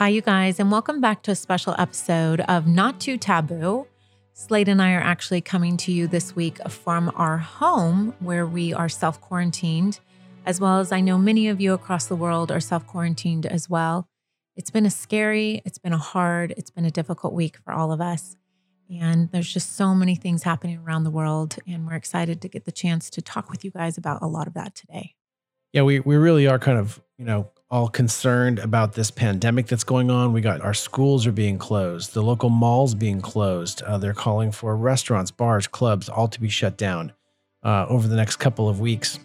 Hi, you guys, and welcome back to a special episode of Not Too Taboo. Slade and I are actually coming to you this week from our home where we are self quarantined, as well as I know many of you across the world are self quarantined as well. It's been a scary, it's been a hard, it's been a difficult week for all of us. And there's just so many things happening around the world. And we're excited to get the chance to talk with you guys about a lot of that today. Yeah, we, we really are kind of, you know, all concerned about this pandemic that's going on. We got our schools are being closed, the local malls being closed. Uh, they're calling for restaurants, bars, clubs, all to be shut down uh, over the next couple of weeks.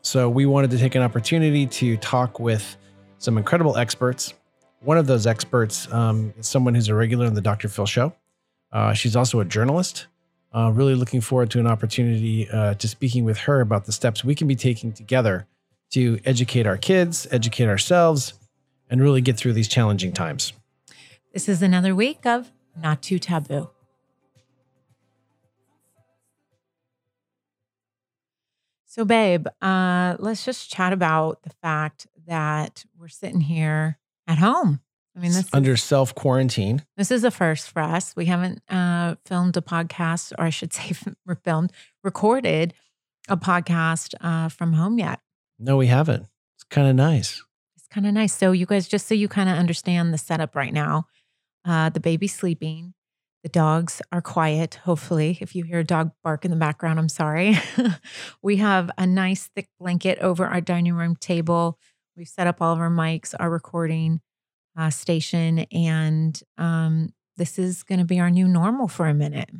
So we wanted to take an opportunity to talk with some incredible experts. One of those experts um, is someone who's a regular on the Dr. Phil show. Uh, she's also a journalist. Uh, really looking forward to an opportunity uh, to speaking with her about the steps we can be taking together to educate our kids, educate ourselves, and really get through these challenging times. This is another week of Not Too Taboo. So, babe, uh, let's just chat about the fact that we're sitting here at home. I mean, this under self quarantine. this is a first for us. We haven't uh, filmed a podcast, or I should say, filmed, recorded a podcast uh, from home yet. No, we haven't. It's kind of nice. It's kind of nice. So, you guys, just so you kind of understand the setup right now, uh, the baby's sleeping. The dogs are quiet, hopefully. If you hear a dog bark in the background, I'm sorry. we have a nice thick blanket over our dining room table. We've set up all of our mics, our recording uh, station, and um, this is going to be our new normal for a minute.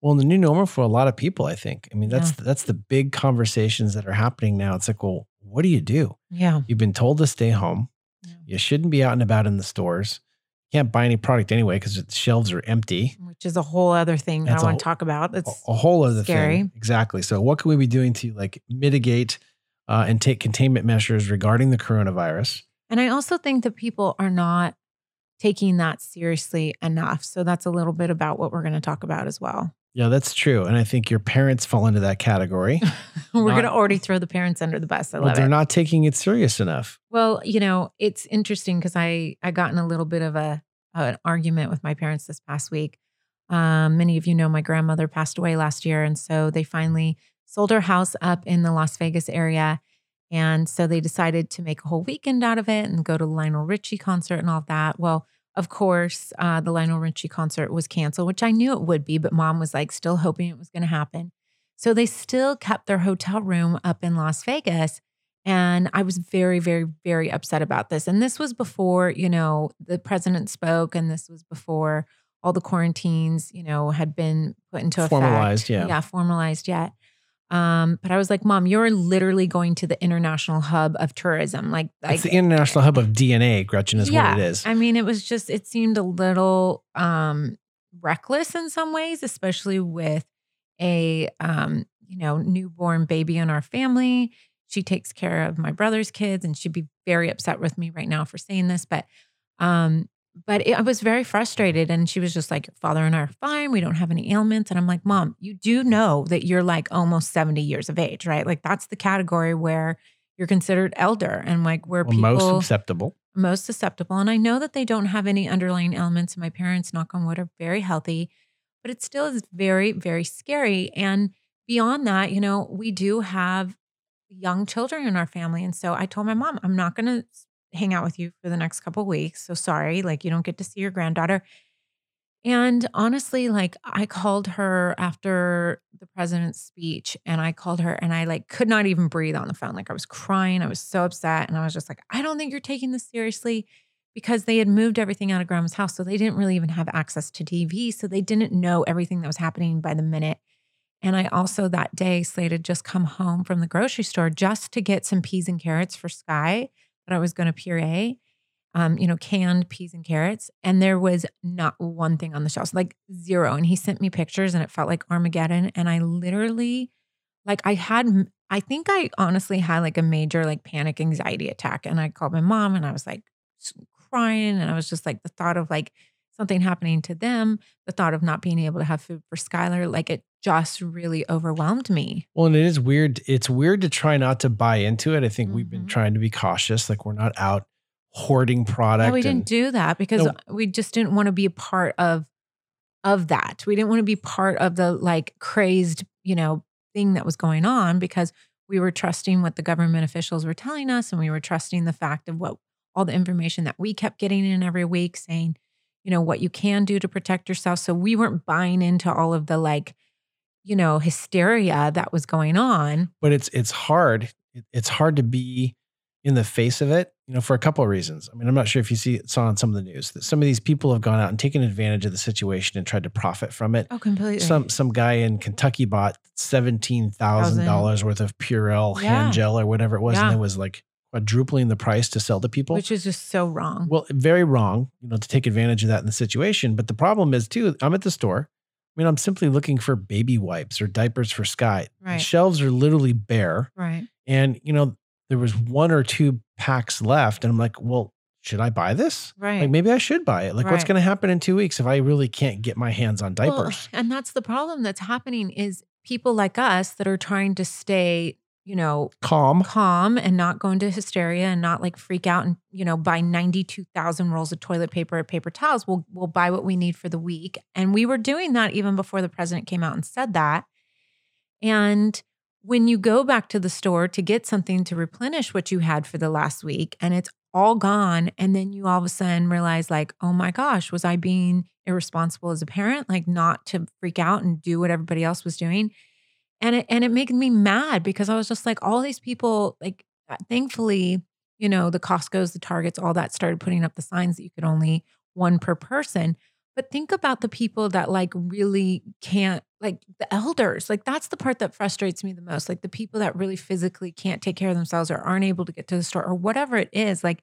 Well, the new normal for a lot of people, I think. I mean, that's that's the big conversations that are happening now. It's like, well, what do you do? Yeah. You've been told to stay home. Yeah. You shouldn't be out and about in the stores. You can't buy any product anyway because the shelves are empty. Which is a whole other thing that That's I want to talk about. It's a whole other scary. thing. Exactly. So, what can we be doing to like mitigate uh, and take containment measures regarding the coronavirus? And I also think that people are not taking that seriously enough. So that's a little bit about what we're going to talk about as well. Yeah, that's true. And I think your parents fall into that category. we're going to already throw the parents under the bus. I Well, love they're it. not taking it serious enough. well, you know, it's interesting because I I got in a little bit of a an argument with my parents this past week. Um, many of you know my grandmother passed away last year, and so they finally sold her house up in the Las Vegas area. And so they decided to make a whole weekend out of it and go to the Lionel Richie concert and all that. Well, of course, uh, the Lionel Richie concert was canceled, which I knew it would be, but mom was like still hoping it was going to happen. So they still kept their hotel room up in Las Vegas. And I was very, very, very upset about this. And this was before, you know, the president spoke, and this was before all the quarantines, you know, had been put into effect. Formalized, yeah. Yeah, formalized yet. Um, but I was like, Mom, you're literally going to the international hub of tourism. Like, it's the international hub of DNA, Gretchen, is yeah, what it is. I mean, it was just it seemed a little um reckless in some ways, especially with a um, you know, newborn baby in our family. She takes care of my brother's kids and she'd be very upset with me right now for saying this, but um but it, I was very frustrated and she was just like your father and I are fine. We don't have any ailments and I'm like, "Mom, you do know that you're like almost 70 years of age, right? Like that's the category where you're considered elder and like where Well, people most susceptible. most susceptible. And I know that they don't have any underlying ailments. My parents, knock on wood, are very healthy, but it still is very, very scary. And beyond that, you know, we do have young children in our family. And so I told my mom, I'm not going to hang out with you for the next couple weeks. So sorry, like you don't get to see your granddaughter. And honestly, like I called her after the president's speech and I called her and I like could not even breathe on the phone. Like I was crying. I was so upset. And I was just like, I don't think you're taking this seriously because they had moved everything out of grandma's house. So they didn't really even have access to TV. So they didn't know everything that was happening by the minute. And I also that day Slade had just come home from the grocery store just to get some peas and carrots for Sky that I was going to puree. um, you know, canned peas and carrots, and there was not one thing on the shelves, like zero. And he sent me pictures, and it felt like Armageddon. And I literally, like, I had, I think I honestly had like a major like panic anxiety attack, and I called my mom, and I was like crying, and I was just like the thought of like something happening to them, the thought of not being able to have food for Skylar, like it just really overwhelmed me. Well, and it is weird. It's weird to try not to buy into it. I think we've been Mhm. trying to be cautious. Like we're not out hoarding product. No, we didn't do that because No. we just didn't want to be a part of of that. We didn't want to be part of the like crazed, you know, thing that was going on because we were trusting what the government officials were telling us and we were trusting the fact of what all the information that we kept getting in every week saying, you know, what you can do to protect yourself. So we weren't buying into all of the like, you know, hysteria that was going on. but it's it's hard. It's hard to be in the face of it, you know, for a couple of reasons. I mean, I'm not sure if you see saw on some of the news that some of these people have gone out and taken advantage of the situation and tried to profit from it. Oh, completely. Some some guy in Kentucky bought seventeen thousand dollars worth of Purell Yeah. hand gel or whatever it was, and it was like quadrupling the price to sell to people. which is just so wrong. Well, very wrong, you know, to take advantage of that in the situation. But the problem is too, I'm at the store. I mean, I'm simply looking for baby wipes or diapers for Sky. The Right. shelves are literally bare. right. And, you know, there was one or two packs left. And I'm like, well, should I buy this? Right. Like maybe I should buy it. Like what's going to happen in two weeks if I really can't get my hands on Well, diapers? and that's the problem that's happening is people like us that are trying to stay, you know, Calm. calm and not go into hysteria and not like freak out and, you know, buy 92,000 rolls of toilet paper or paper towels. We'll, we'll buy what we need for the week. And we were doing that even before the president came out and said that. And when you go back to the store to get something to replenish what you had for the last week and it's all gone, and then you all of a sudden realize, like, oh my gosh, was I being irresponsible as a parent? Like, not to freak out and do what everybody else was doing. And it, and it made me mad because I was just like, all these people, like, uh, thankfully, you know, the Costco's, the Targets, all that started putting up the signs that you could only one per person. But think about the people that like really can't, like the elders. Like that's the part that frustrates me the most. Like the people that really physically can't take care of themselves or aren't able to get to the store or whatever it is. Like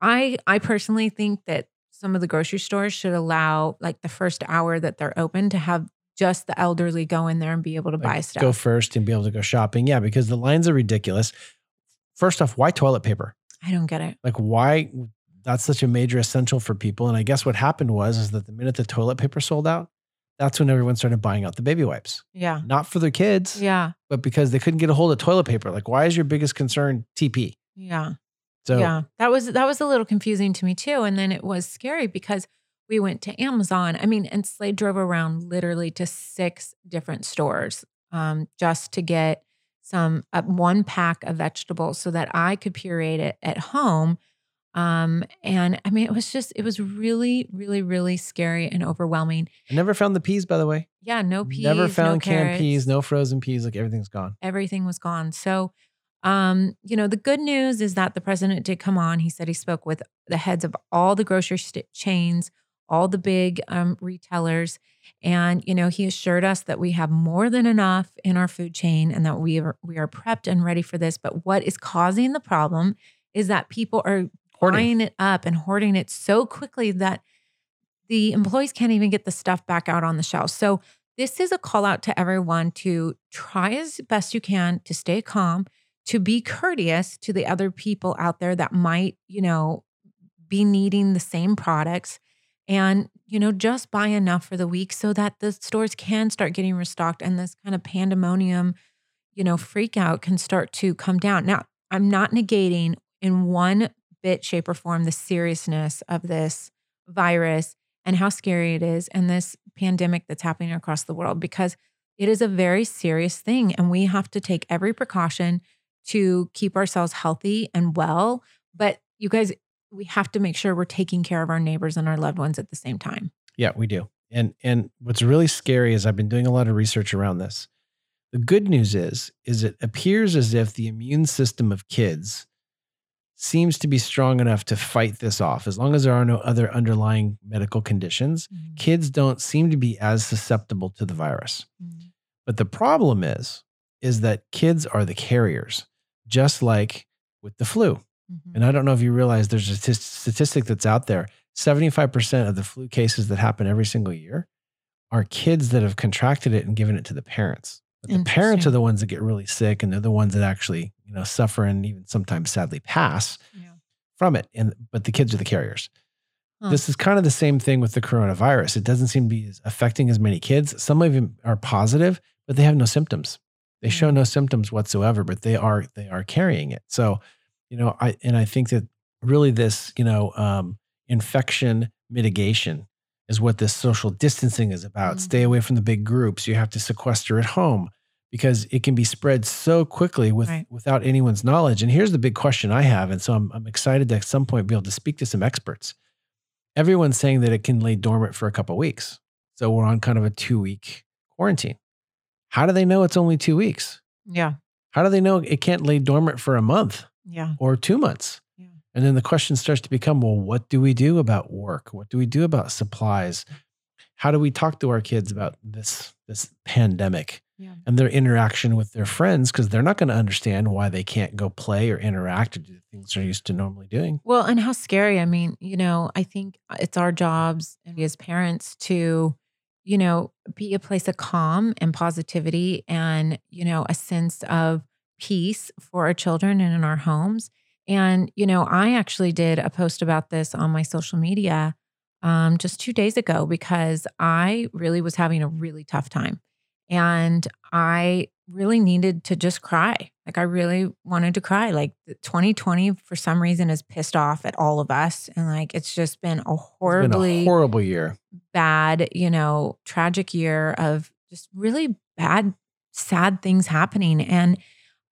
I I personally think that some of the grocery stores should allow like the first hour that they're open to have just the elderly go in there and be able to buy stuff. Go first and be able to go shopping. Yeah, because the lines are ridiculous. First off, why toilet paper? I don't get it. Like why that's such a major essential for people. And I guess what happened was is that the minute the toilet paper sold out, that's when everyone started buying out the baby wipes. Yeah. Not for their kids, Yeah. but because they couldn't get a hold of toilet paper. Like, why is your biggest concern TP? Yeah. So yeah. That was that was a little confusing to me too. And then it was scary because we went to Amazon. I mean, and Slade drove around literally to six different stores um, just to get some uh, one pack of vegetables so that I could puree it at home. Um, and I mean, it was just, it was really, really, really scary and overwhelming. I never found the peas, by the way. Yeah, no peas. never no found canned carrots. peas, no frozen peas. Like everything's gone. everything was gone. So, um, you know, the good news is that the president did come on. He said he spoke with the heads of all the grocery st- chains, all the big um, retailers, and you know, he assured us that we have more than enough in our food chain and that we are we are prepped and ready for this. But what is causing the problem is that people are Hoarding. buying it up and hoarding it so quickly that the employees can't even get the stuff back out on the shelves. So this is a call out to everyone to try as best you can to stay calm, to be courteous to the other people out there that might, you know, be needing the same products and, you know, just buy enough for the week so that the stores can start getting restocked and this kind of pandemonium, you know, freak out can start to come down. Now, I'm not negating in one bit, shape, or form the seriousness of this virus and how scary it is and this pandemic that's happening across the world because it is a very serious thing and we have to take every precaution to keep ourselves healthy and well but you guys we have to make sure we're taking care of our neighbors and our loved ones at the same time Yeah, we do. And and what's really scary is I've been doing a lot of research around this. The good news is is it appears as if the immune system of kids seems to be strong enough to fight this off as long as there are no other underlying medical conditions. Kids don't seem to be as susceptible to the virus. Mm. But the problem is is that kids are the carriers, just like with the flu. Mhm. And I don't know if you realize there's a statistic that's out there 75% of the flu cases that happen every single year are kids that have contracted it and given it to the parents. But the parents are the ones that get really sick and they're the ones that actually, you know, suffer and even sometimes sadly pass Yeah. from it. And but the kids are the carriers. Huh. This is kind of the same thing with the coronavirus. It doesn't seem to be affecting as many kids. Some of them are positive, but they have no symptoms. They show no symptoms whatsoever, but they are they are carrying it. So, you know, I and I think that really this, you know, um, infection mitigation is what this social distancing is about. Stay Mhm. away from the big groups. You have to sequester at home because it can be spread so quickly with Right. without anyone's knowledge. And here's the big question I have, and so I'm I'm excited to at some point be able to speak to some experts. Everyone's saying that it can lay dormant for a couple weeks. So we're on kind of a two week quarantine. How do they know it's only two weeks? Yeah. How do they know it can't lay dormant for a month Yeah. or two months? Yeah. And then the question starts to become well, what do we do about work? What do we do about supplies? Mm. How do we talk to our kids about this, this pandemic Yeah. and their interaction with their friends? Because they're not going to understand why they can't go play or interact or do the things they're used to normally doing. Well, and how scary. I mean, you know, I think uh, it's our jobs and as parents to, you know, be a place of calm and positivity and, you know, a sense of peace for our children and in our homes. And, you know, I actually did a post about this on my social media um, just two days ago because I really was having a really tough time. And I really needed to just cry. Like I really wanted to cry. Like 2020 for some reason is pissed off at all of us. And like it's just been a It's been horribly a horrible year. bad, you know, tragic year of just really bad, sad things happening. And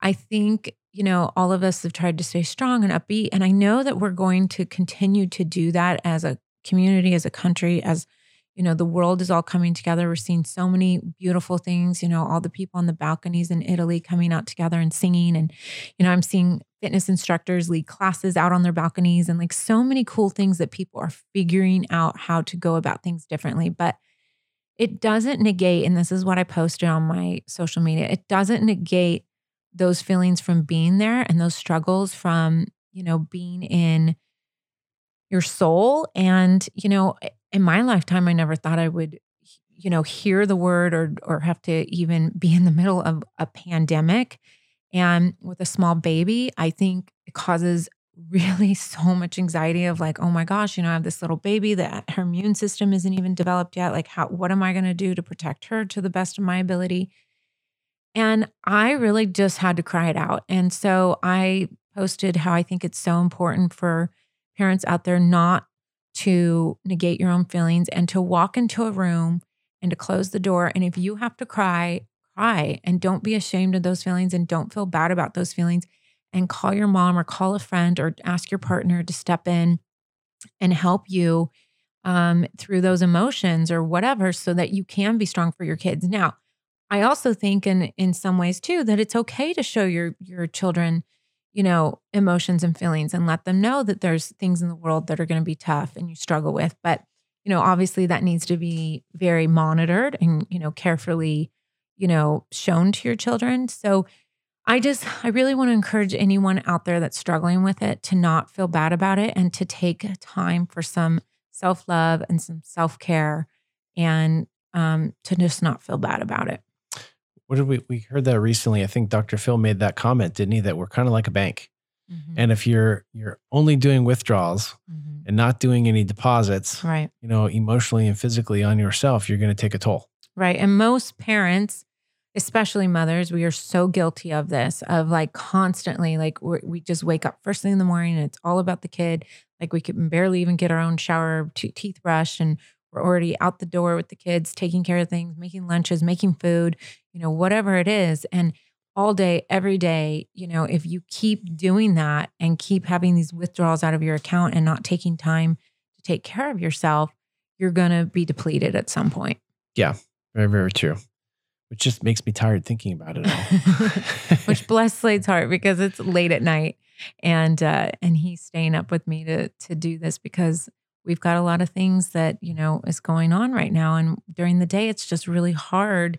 I think, you know, all of us have tried to stay strong and upbeat. And I know that we're going to continue to do that as a community, as a country, as you know, the world is all coming together. We're seeing so many beautiful things, you know, all the people on the balconies in Italy coming out together and singing. And, you know, I'm seeing fitness instructors lead classes out on their balconies and like so many cool things that people are figuring out how to go about things differently. But it doesn't negate, and this is what I posted on my social media, it doesn't negate those feelings from being there and those struggles from, you know, being in your soul. And, you know, in my lifetime, I never thought I would, you know, hear the word or or have to even be in the middle of a pandemic. And with a small baby, I think it causes really so much anxiety of like, oh my gosh, you know, I have this little baby that her immune system isn't even developed yet. Like, how what am I going to do to protect her to the best of my ability? And I really just had to cry it out. And so I posted how I think it's so important for parents out there not to negate your own feelings and to walk into a room and to close the door. And if you have to cry, cry and don't be ashamed of those feelings and don't feel bad about those feelings. And call your mom or call a friend or ask your partner to step in and help you um, through those emotions or whatever so that you can be strong for your kids. Now, I also think in in some ways too that it's okay to show your your children, you know, emotions and feelings and let them know that there's things in the world that are going to be tough and you struggle with. But, you know, obviously that needs to be very monitored and, you know, carefully, you know, shown to your children. So I just I really want to encourage anyone out there that's struggling with it to not feel bad about it and to take time for some self-love and some self-care and um to just not feel bad about it. What did we we heard that recently? I think Dr. Phil made that comment, didn't he? That we're kind of like a bank. Mhm. And if you're you're only doing withdrawals Mhm. and not doing any deposits, Right. you know, emotionally and physically on yourself, you're going to take a toll. Right. And most parents, especially mothers, we are so guilty of this, of like constantly, like we're, we just wake up first thing in the morning and it's all about the kid. Like we can barely even get our own shower, teeth brushed, and we're already out the door with the kids, taking care of things, making lunches, making food, you know, whatever it is. And all day, every day, you know, if you keep doing that and keep having these withdrawals out of your account and not taking time to take care of yourself, you're going to be depleted at some point. Yeah, very, very true. Which just makes me tired thinking about it all. which bless Slade's heart because it's late at night and uh and he's staying up with me to to do this because we've got a lot of things that you know is going on right now and during the day it's just really hard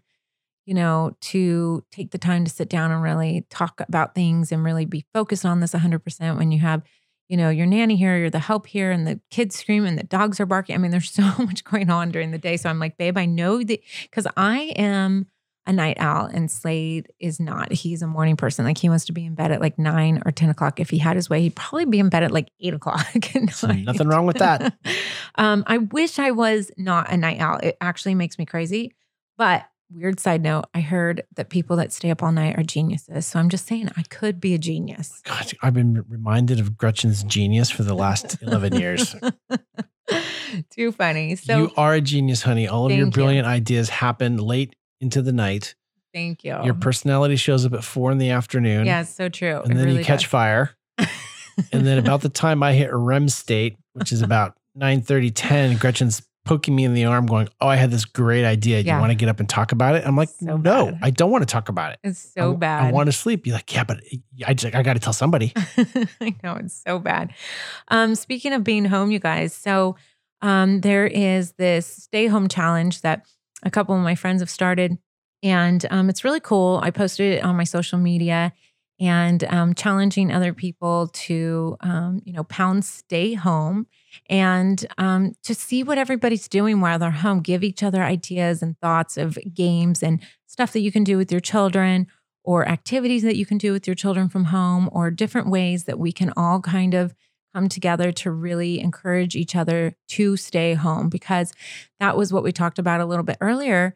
you know, to take the time to sit down and really talk about things and really be focused on this 100% when you have, you know, your nanny here, you're the help here, and the kids scream and the dogs are barking. I mean, there's so much going on during the day. So I'm like, babe, I know that because I am a night owl and Slade is not. He's a morning person. Like he wants to be in bed at like nine or 10 o'clock. If he had his way, he'd probably be in bed at like eight o'clock. Nothing wrong with that. um, I wish I was not a night owl. It actually makes me crazy. But weird side note, I heard that people that stay up all night are geniuses. So I'm just saying I could be a genius. God, I've been reminded of Gretchen's genius for the last 11 years. Too funny. So you are a genius, honey. All of your Thank you. brilliant ideas happen late into the night. thank you. Your personality shows up at four in the afternoon. yeah, it's so true. And It then really you catch does. fire. and then about the time I hit a REM state, which is about 9 30, 10, Gretchen's poking me in the arm, going, Oh, I had this great idea. Do Yeah. you want to get up and talk about it? I'm like, So No, bad. I don't want to talk about it. it's so w- bad. I want to sleep. You're like, Yeah, but I just, I got to tell somebody. I know it's so bad. Um, speaking of being home, you guys, so um, there is this stay home challenge that a couple of my friends have started, and um, it's really cool. I posted it on my social media and um, challenging other people to, um, you know, pound stay home and um, to see what everybody's doing while they're home. Give each other ideas and thoughts of games and stuff that you can do with your children or activities that you can do with your children from home or different ways that we can all kind of come together to really encourage each other to stay home because that was what we talked about a little bit earlier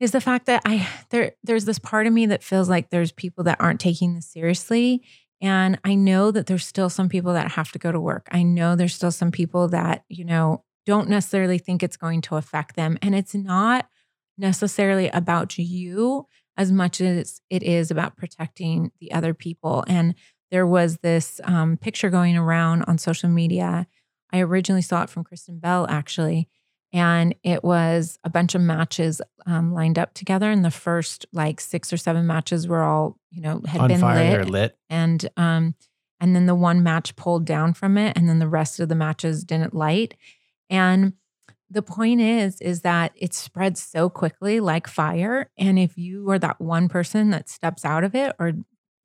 is the fact that I there there's this part of me that feels like there's people that aren't taking this seriously and I know that there's still some people that have to go to work. I know there's still some people that, you know, don't necessarily think it's going to affect them and it's not necessarily about you as much as it is about protecting the other people. And there was this um, picture going around on social media. I originally saw it from Kristen Bell, actually. And it was a bunch of matches um, lined up together. And the first like six or seven matches were all, you know, had On been fire, lit they're lit. and um and then the one match pulled down from it and then the rest of the matches didn't light and the point is is that it spreads so quickly like fire and if you are that one person that steps out of it or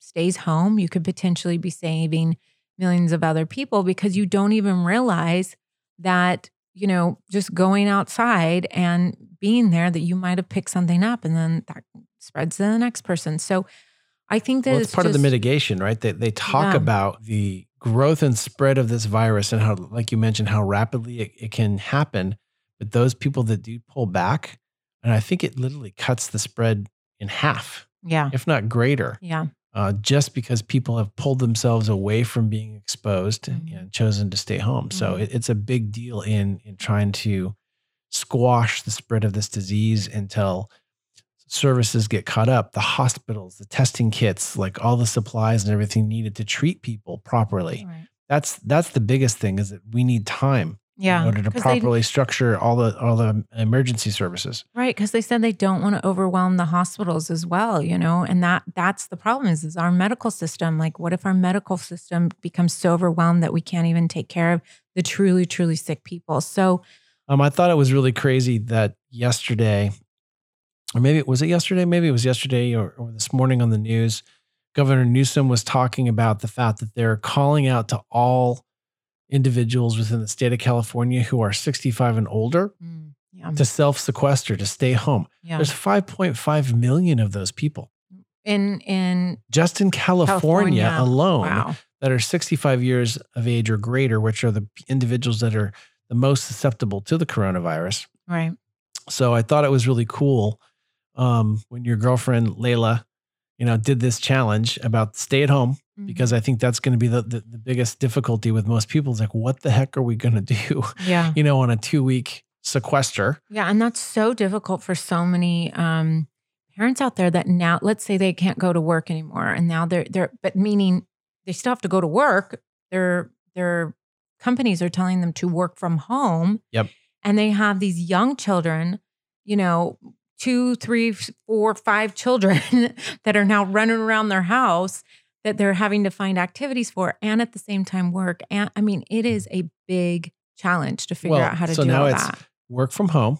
stays home you could potentially be saving millions of other people because you don't even realize that you know just going outside and being there that you might have picked something up and then that spreads to the next person so I think that Well, it's, part of the mitigation, right? They, they talk Yeah. about the growth and spread of this virus and how, like you mentioned, how rapidly it, it can happen. But those people that do pull back, and I think it literally cuts the spread in half, Yeah. if not greater, Yeah. Uh, just because people have pulled themselves away from being exposed Mhm. and chosen to stay home. So Mhm. it, it's a big deal in in trying to squash the spread of this disease until services get caught up the hospitals the testing kits like all the supplies and everything needed to treat people properly Right. that's that's the biggest thing is that we need time Yeah. in order to 'cause they- properly structure all the all the emergency services right. Because they said they don't want to overwhelm the hospitals as well, you know, and that that's the problem is, is our medical system. Like, what if our medical system becomes so overwhelmed that we can't even take care of the truly, truly sick people? So, Um, I thought it was really crazy that yesterday, or maybe it was it yesterday, maybe it was yesterday or, or this morning on the news, Governor Newsom was talking about the fact that they're calling out to all individuals within the state of California who are 65 and older mm, yeah. to self sequester, to stay home. yeah. There's 5.5 million of those people In, in just in California, California. alone wow. that are 65 years of age or greater, which are the individuals that are the most susceptible to the coronavirus. Right. So I thought it was really cool um, when your girlfriend Layla, you know, did this challenge about stay at home Mhm. because I think that's going to be the, the the biggest difficulty with most people. Is like, what the heck are we going to do? yeah. You know, on a two week sequester. Yeah, and that's so difficult for so many um, parents out there that now, let's say they can't go to work anymore, and now they're they're, but meaning they still have to go to work. Their their companies are telling them to work from home. Yep. and they have these young children, you know, two, three, four, five children that are now running around their house that they're having to find activities for, and at the same time work. And I mean, it is a big challenge to figure Well, out how to do that. so do now all it's- that. Work from home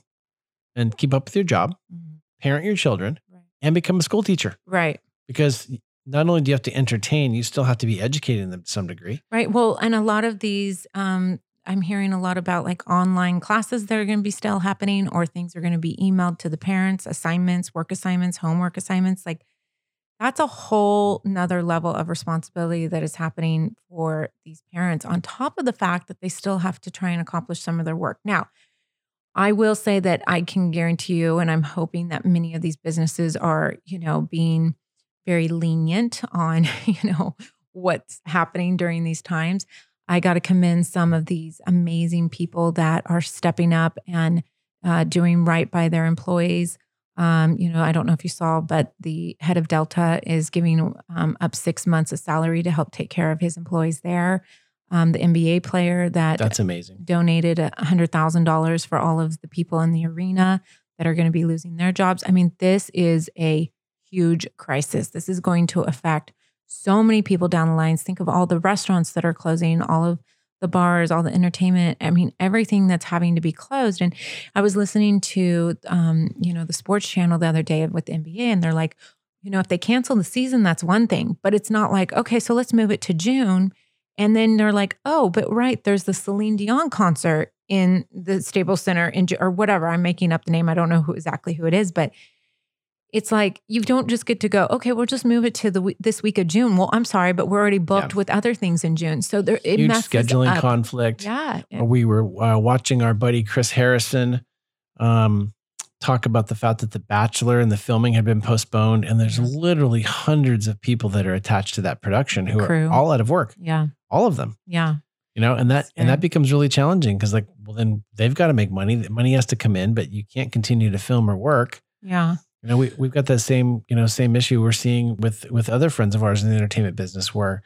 and keep up with your job. Mhm. Parent your children. Right. and become a school teacher Right. because not only do you have to entertain, you still have to be educating them to some degree. Right. Well, and a lot of these, um, I'm hearing a lot about like online classes that are going to be still happening, or things are going to be emailed to the parents, assignments, work assignments, homework assignments. Like that's a whole nother level of responsibility that is happening for these parents, on top of the fact that they still have to try and accomplish some of their work. Now, I will say that I can guarantee you, and I'm hoping that many of these businesses are, you know, being very lenient on, you know, what's happening during these times. I got to commend some of these amazing people that are stepping up and uh, doing right by their employees. Um, you know, I don't know if you saw, but the head of Delta is giving um, up six months of salary to help take care of his employees there. Um, the NBA player that That's amazing. donated $100,000 for all of the people in the arena that are going to be losing their jobs. I mean, this is a huge crisis. This is going to affect so many people down the lines. Think of all the restaurants that are closing, all of the bars, all the entertainment. I mean, everything that's having to be closed. And I was listening to, um, you know, the sports channel the other day with the NBA, and they're like, you know, if they cancel the season, that's one thing, but it's not like, okay, so let's move it to June. And then they're like, oh, but right, there's the Celine Dion concert in the Staples Center in or whatever. I'm making up the name. I don't know who exactly who it is, but it's like you don't just get to go. Okay, we'll just move it to the this week of June. Well, I'm sorry, but we're already booked Yeah. with other things in June, so there it Huge messes scheduling up. conflict. Yeah, We were uh, watching our buddy Chris Harrison um, talk about the fact that The Bachelor and the filming had been postponed, and there's literally hundreds of people that are attached to that production who Crew. are all out of work, yeah, all of them. yeah. You know, and that and that becomes really challenging because, like, well, then they've got to make money. The Money has to come in, but you can't continue to film or work. Yeah. You know, we we've got that same you know same issue we're seeing with with other friends of ours in the entertainment business where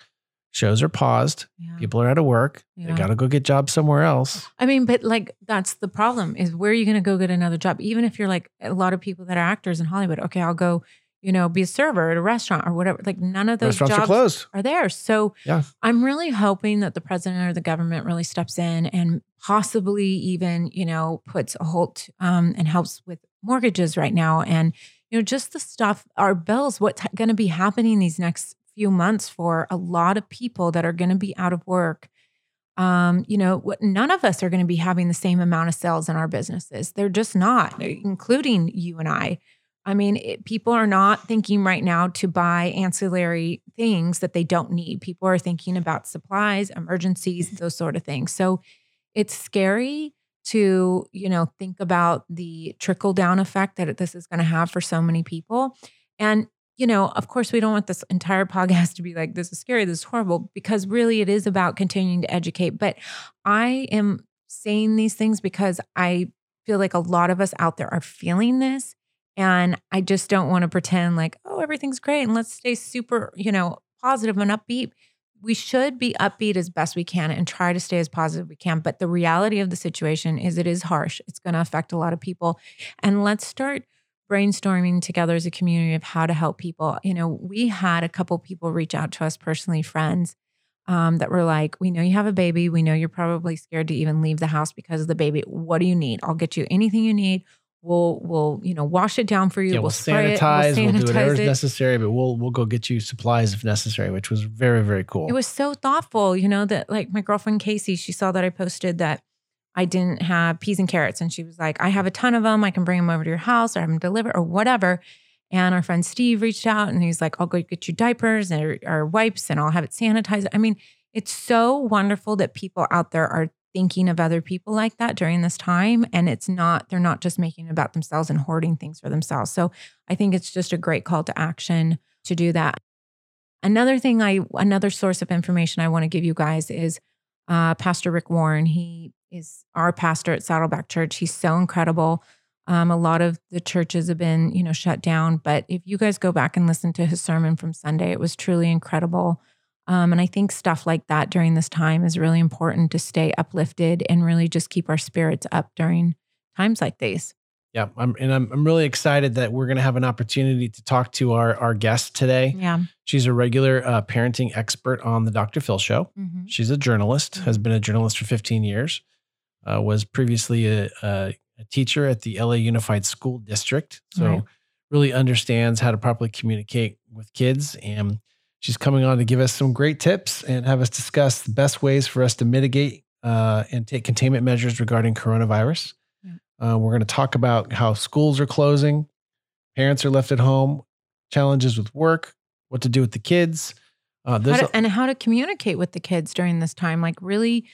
shows are paused, Yeah. people are out of work, Yeah. they got to go get jobs somewhere else. I mean, but like that's the problem is where are you going to go get another job? Even if you're like a lot of people that are actors in Hollywood, okay, I'll go, you know, be a server at a restaurant or whatever. Like none of those Restaurants jobs are closed. are there. So Yeah. I'm really hoping that the president or the government really steps in and possibly even, you know, puts a halt um, and helps with mortgages right now. And, you know, just the stuff, our bills, what's going to be happening these next few months for a lot of people that are going to be out of work. Um, you know, what none of us are going to be having the same amount of sales in our businesses. They're just not, including you and I. I mean, it, people are not thinking right now to buy ancillary things that they don't need. People are thinking about supplies, emergencies, those sort of things. So it's scary to, you know, think about the trickle down effect that this is going to have for so many people. And, you know, of course, we don't want this entire podcast to be like, this is scary, this is horrible, because really it is about continuing to educate. But I am saying these things because I feel like a lot of us out there are feeling this. And I just don't want to pretend like, oh, everything's great and let's stay super, you know, positive and upbeat. We should be upbeat as best we can and try to stay as positive we can. But the reality of the situation is it is harsh. It's going to affect a lot of people. And let's start brainstorming together as a community of how to help people. You know, we had a couple people reach out to us personally, friends, um, that were like, We know you have a baby. We know you're probably scared to even leave the house because of the baby. What do you need? I'll get you anything you need. We'll, we'll, you know, wash it down for you. Yeah, we'll, we'll, sanitize, it. we'll, We'll do whatever's sanitize it. necessary, but we'll we'll go get you supplies if necessary, which was very very cool. It was so thoughtful, you know, that like my girlfriend Casey, she saw that I posted that I didn't have peas and carrots. And she was like, I have a ton of them. I can bring them over to your house or have them delivered or whatever. And our friend Steve reached out and he's like, I'll go get you diapers or, or wipes and I'll have it sanitized. I mean, it's so wonderful that people out there are thinking of other people like that during this time. And it's not, they're not just making about themselves and hoarding things for themselves. So I think it's just a great call to action to do that. Another thing I, another source of information I want to give you guys is uh, Pastor Rick Warren. He is our pastor at Saddleback Church. He's so incredible. Um, a lot of the churches have been, you know, shut down. But if you guys go back and listen to his sermon from Sunday, it was truly incredible. Um, and I think stuff like that during this time is really important to stay uplifted and really just keep our spirits up during times like these. yeah, I'm, and I'm I'm really excited that we're going to have an opportunity to talk to our our guest today. Yeah. She's a regular uh, parenting expert on the Dr. Phil Show. Mhm. She's a journalist, has Mhm. been a journalist for 15 years, uh, was previously a, a, a teacher at the LA Unified School District. So, Right. really understands how to properly communicate with kids. And she's coming on to give us some great tips and have us discuss the best ways for us to mitigate uh, and take containment measures regarding coronavirus. Uh, we're going to talk about how schools are closing, parents are left at home, challenges with work, what to do with the kids. Uh, how to, and how to communicate with the kids during this time. Like, really,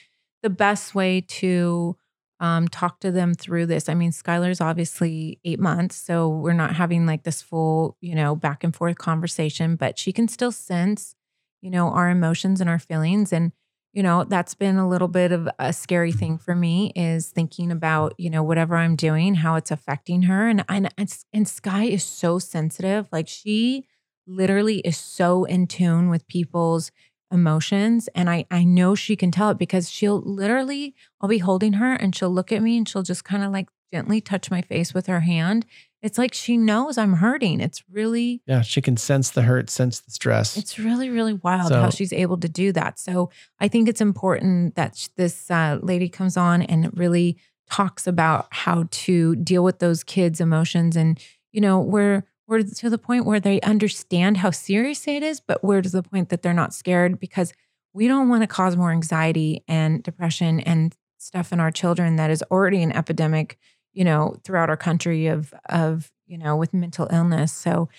the best way to um, talk to them through this. I mean, Skylar's obviously eight months, so we're not having like this full, you know, back and forth conversation, but she can still sense, you know, our emotions and our feelings. And, you know, that's been a little bit of a scary thing for me is thinking about, you know, whatever I'm doing, how it's affecting her. And, and, and Sky is so sensitive. Like she literally is so in tune with people's emotions and I I know she can tell it because she'll literally I'll be holding her and she'll look at me and she'll just kind of like gently touch my face with her hand. It's like she knows I'm hurting. It's really Yeah, she can sense the hurt, sense the stress. It's really really wild so, how she's able to do that. So I think it's important that this uh, lady comes on and really talks about how to deal with those kids' emotions and you know, we're we're to the point where they understand how serious it is, but we're to the point that they're not scared because we don't want to cause more anxiety and depression and stuff in our children that is already an epidemic, you know, throughout our country of of, you know, with mental illness. So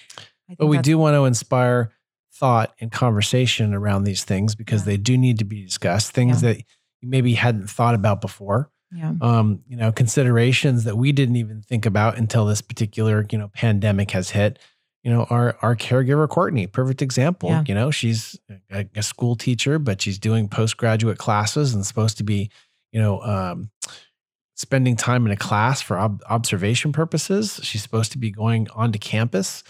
But we do want to inspire thought and conversation around these things because yeah. they do need to be discussed, things yeah. that you maybe hadn't thought about before yeah. um, you know, considerations that we didn't even think about until this particular, you know, pandemic has hit. You know, our our caregiver Courtney, perfect example. Yeah. You know, she's a, a, school teacher, but she's doing postgraduate classes and supposed to be, you know, um, spending time in a class for ob- observation purposes. She's supposed to be going onto campus,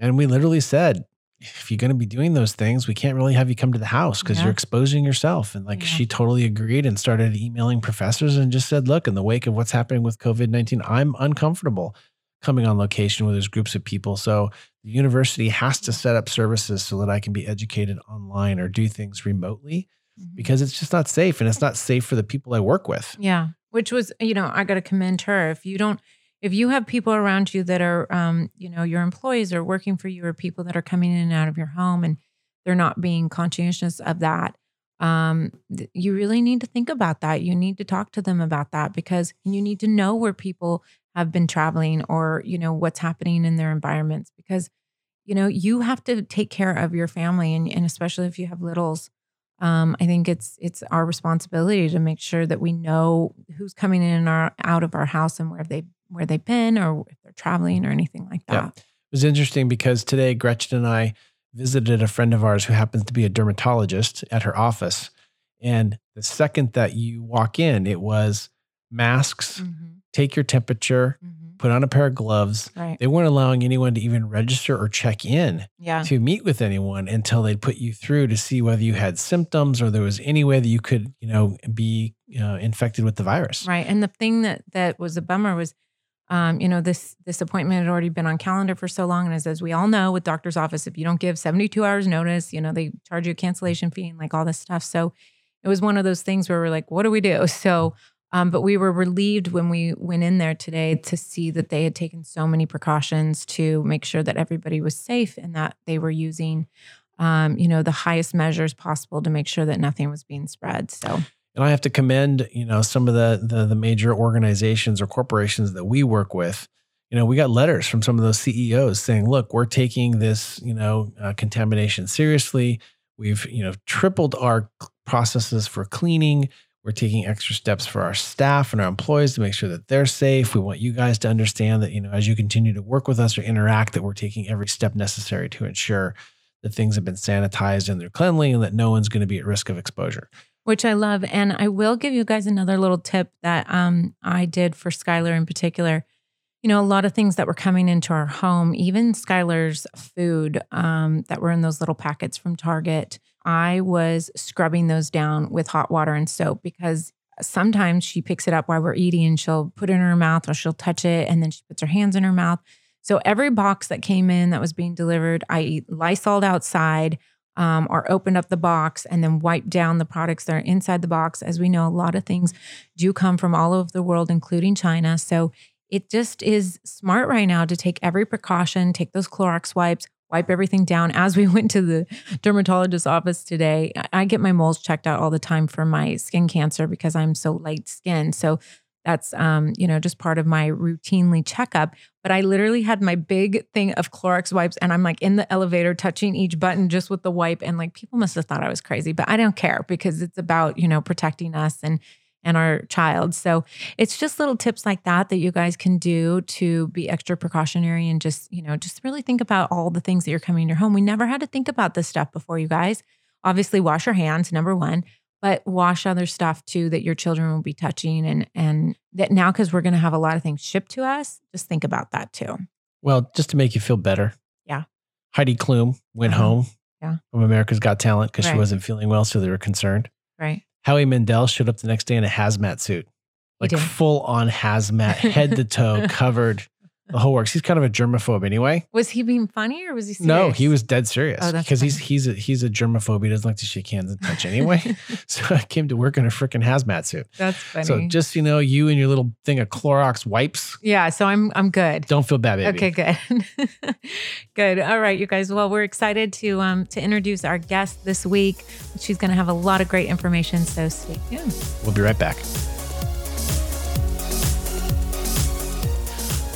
and we literally said, if you're going to be doing those things, we can't really have you come to the house because yeah. you're exposing yourself. And like yeah. she totally agreed and started emailing professors and just said, look, in the wake of what's happening with COVID 19, I'm uncomfortable coming on location where there's groups of people. So the university has to set up services so that I can be educated online or do things remotely mm-hmm. because it's just not safe and it's not safe for the people I work with. Yeah. Which was, you know, I got to commend her. If you don't, if you have people around you that are um, you know your employees are working for you or people that are coming in and out of your home and they're not being conscientious of that um, th- you really need to think about that. You need to talk to them about that because you need to know where people have been traveling or you know what's happening in their environments because you know you have to take care of your family and, and especially if you have littles um, I think it's it's our responsibility to make sure that we know who's coming in and our, out of our house and where they where they've been or if they're traveling or anything like that. Yeah. It was interesting because today Gretchen and I visited a friend of ours who happens to be a dermatologist at her office. And the second that you walk in, it was masks, mm-hmm. take your temperature, mm-hmm. put on a pair of gloves. Right. They weren't allowing anyone to even register or check in yeah. to meet with anyone until they'd put you through to see whether you had symptoms or there was any way that you could, you know, be uh, infected with the virus. Right. And the thing that that was a bummer was um, you know, this this appointment had already been on calendar for so long, and as, as we all know, with doctor's office, if you don't give 72 hours notice, you know, they charge you a cancellation fee and like all this stuff. So it was one of those things where we're like, what do we do? So, um, but we were relieved when we went in there today to see that they had taken so many precautions to make sure that everybody was safe and that they were using, um, you know, the highest measures possible to make sure that nothing was being spread. So and I have to commend, you know, some of the, the the major organizations or corporations that we work with. You know, we got letters from some of those CEOs saying, "Look, we're taking this, you know, uh, contamination seriously. We've, you know, tripled our processes for cleaning. We're taking extra steps for our staff and our employees to make sure that they're safe. We want you guys to understand that, you know, as you continue to work with us or interact, that we're taking every step necessary to ensure that things have been sanitized and they're cleanly and that no one's going to be at risk of exposure." Which I love. And I will give you guys another little tip that um, I did for Skylar in particular. You know, a lot of things that were coming into our home, even Skylar's food um, that were in those little packets from Target, I was scrubbing those down with hot water and soap because sometimes she picks it up while we're eating and she'll put it in her mouth or she'll touch it and then she puts her hands in her mouth. So every box that came in that was being delivered, I Lysoled outside um, or open up the box and then wipe down the products that are inside the box. As we know, a lot of things do come from all over the world, including China. So it just is smart right now to take every precaution, take those Clorox wipes, wipe everything down. As we went to the dermatologist's office today, I get my moles checked out all the time for my skin cancer because I'm so light skinned. So that's um, you know, just part of my routinely checkup. But I literally had my big thing of Clorox wipes and I'm like in the elevator touching each button just with the wipe. And like people must have thought I was crazy, but I don't care because it's about, you know, protecting us and and our child. So it's just little tips like that that you guys can do to be extra precautionary and just, you know, just really think about all the things that you're coming in your home. We never had to think about this stuff before, you guys. Obviously, wash your hands, number one but wash other stuff too that your children will be touching and and that now because we're going to have a lot of things shipped to us just think about that too Well, just to make you feel better. Yeah. Heidi Klum went Uh-huh. home Yeah. from America's Got Talent because she wasn't feeling well, so they were concerned. right Howie Mandel showed up the next day in a hazmat suit, like full on hazmat, head to toe, covered the whole works. He's kind of a germaphobe anyway. was he being funny or was he serious? No, he was dead serious Oh, because he's funny. he's a he's a germaphobe. He doesn't like to shake hands and touch anyway. so I came to work in a freaking hazmat suit. that's funny So just so you know, you and your little thing of Clorox wipes, yeah so i'm i'm good don't feel bad, baby. Okay, good. good. All right, you guys. Well, we're excited to um to introduce our guest this week. She's going to have a lot of great information, so stay tuned. We'll be right back.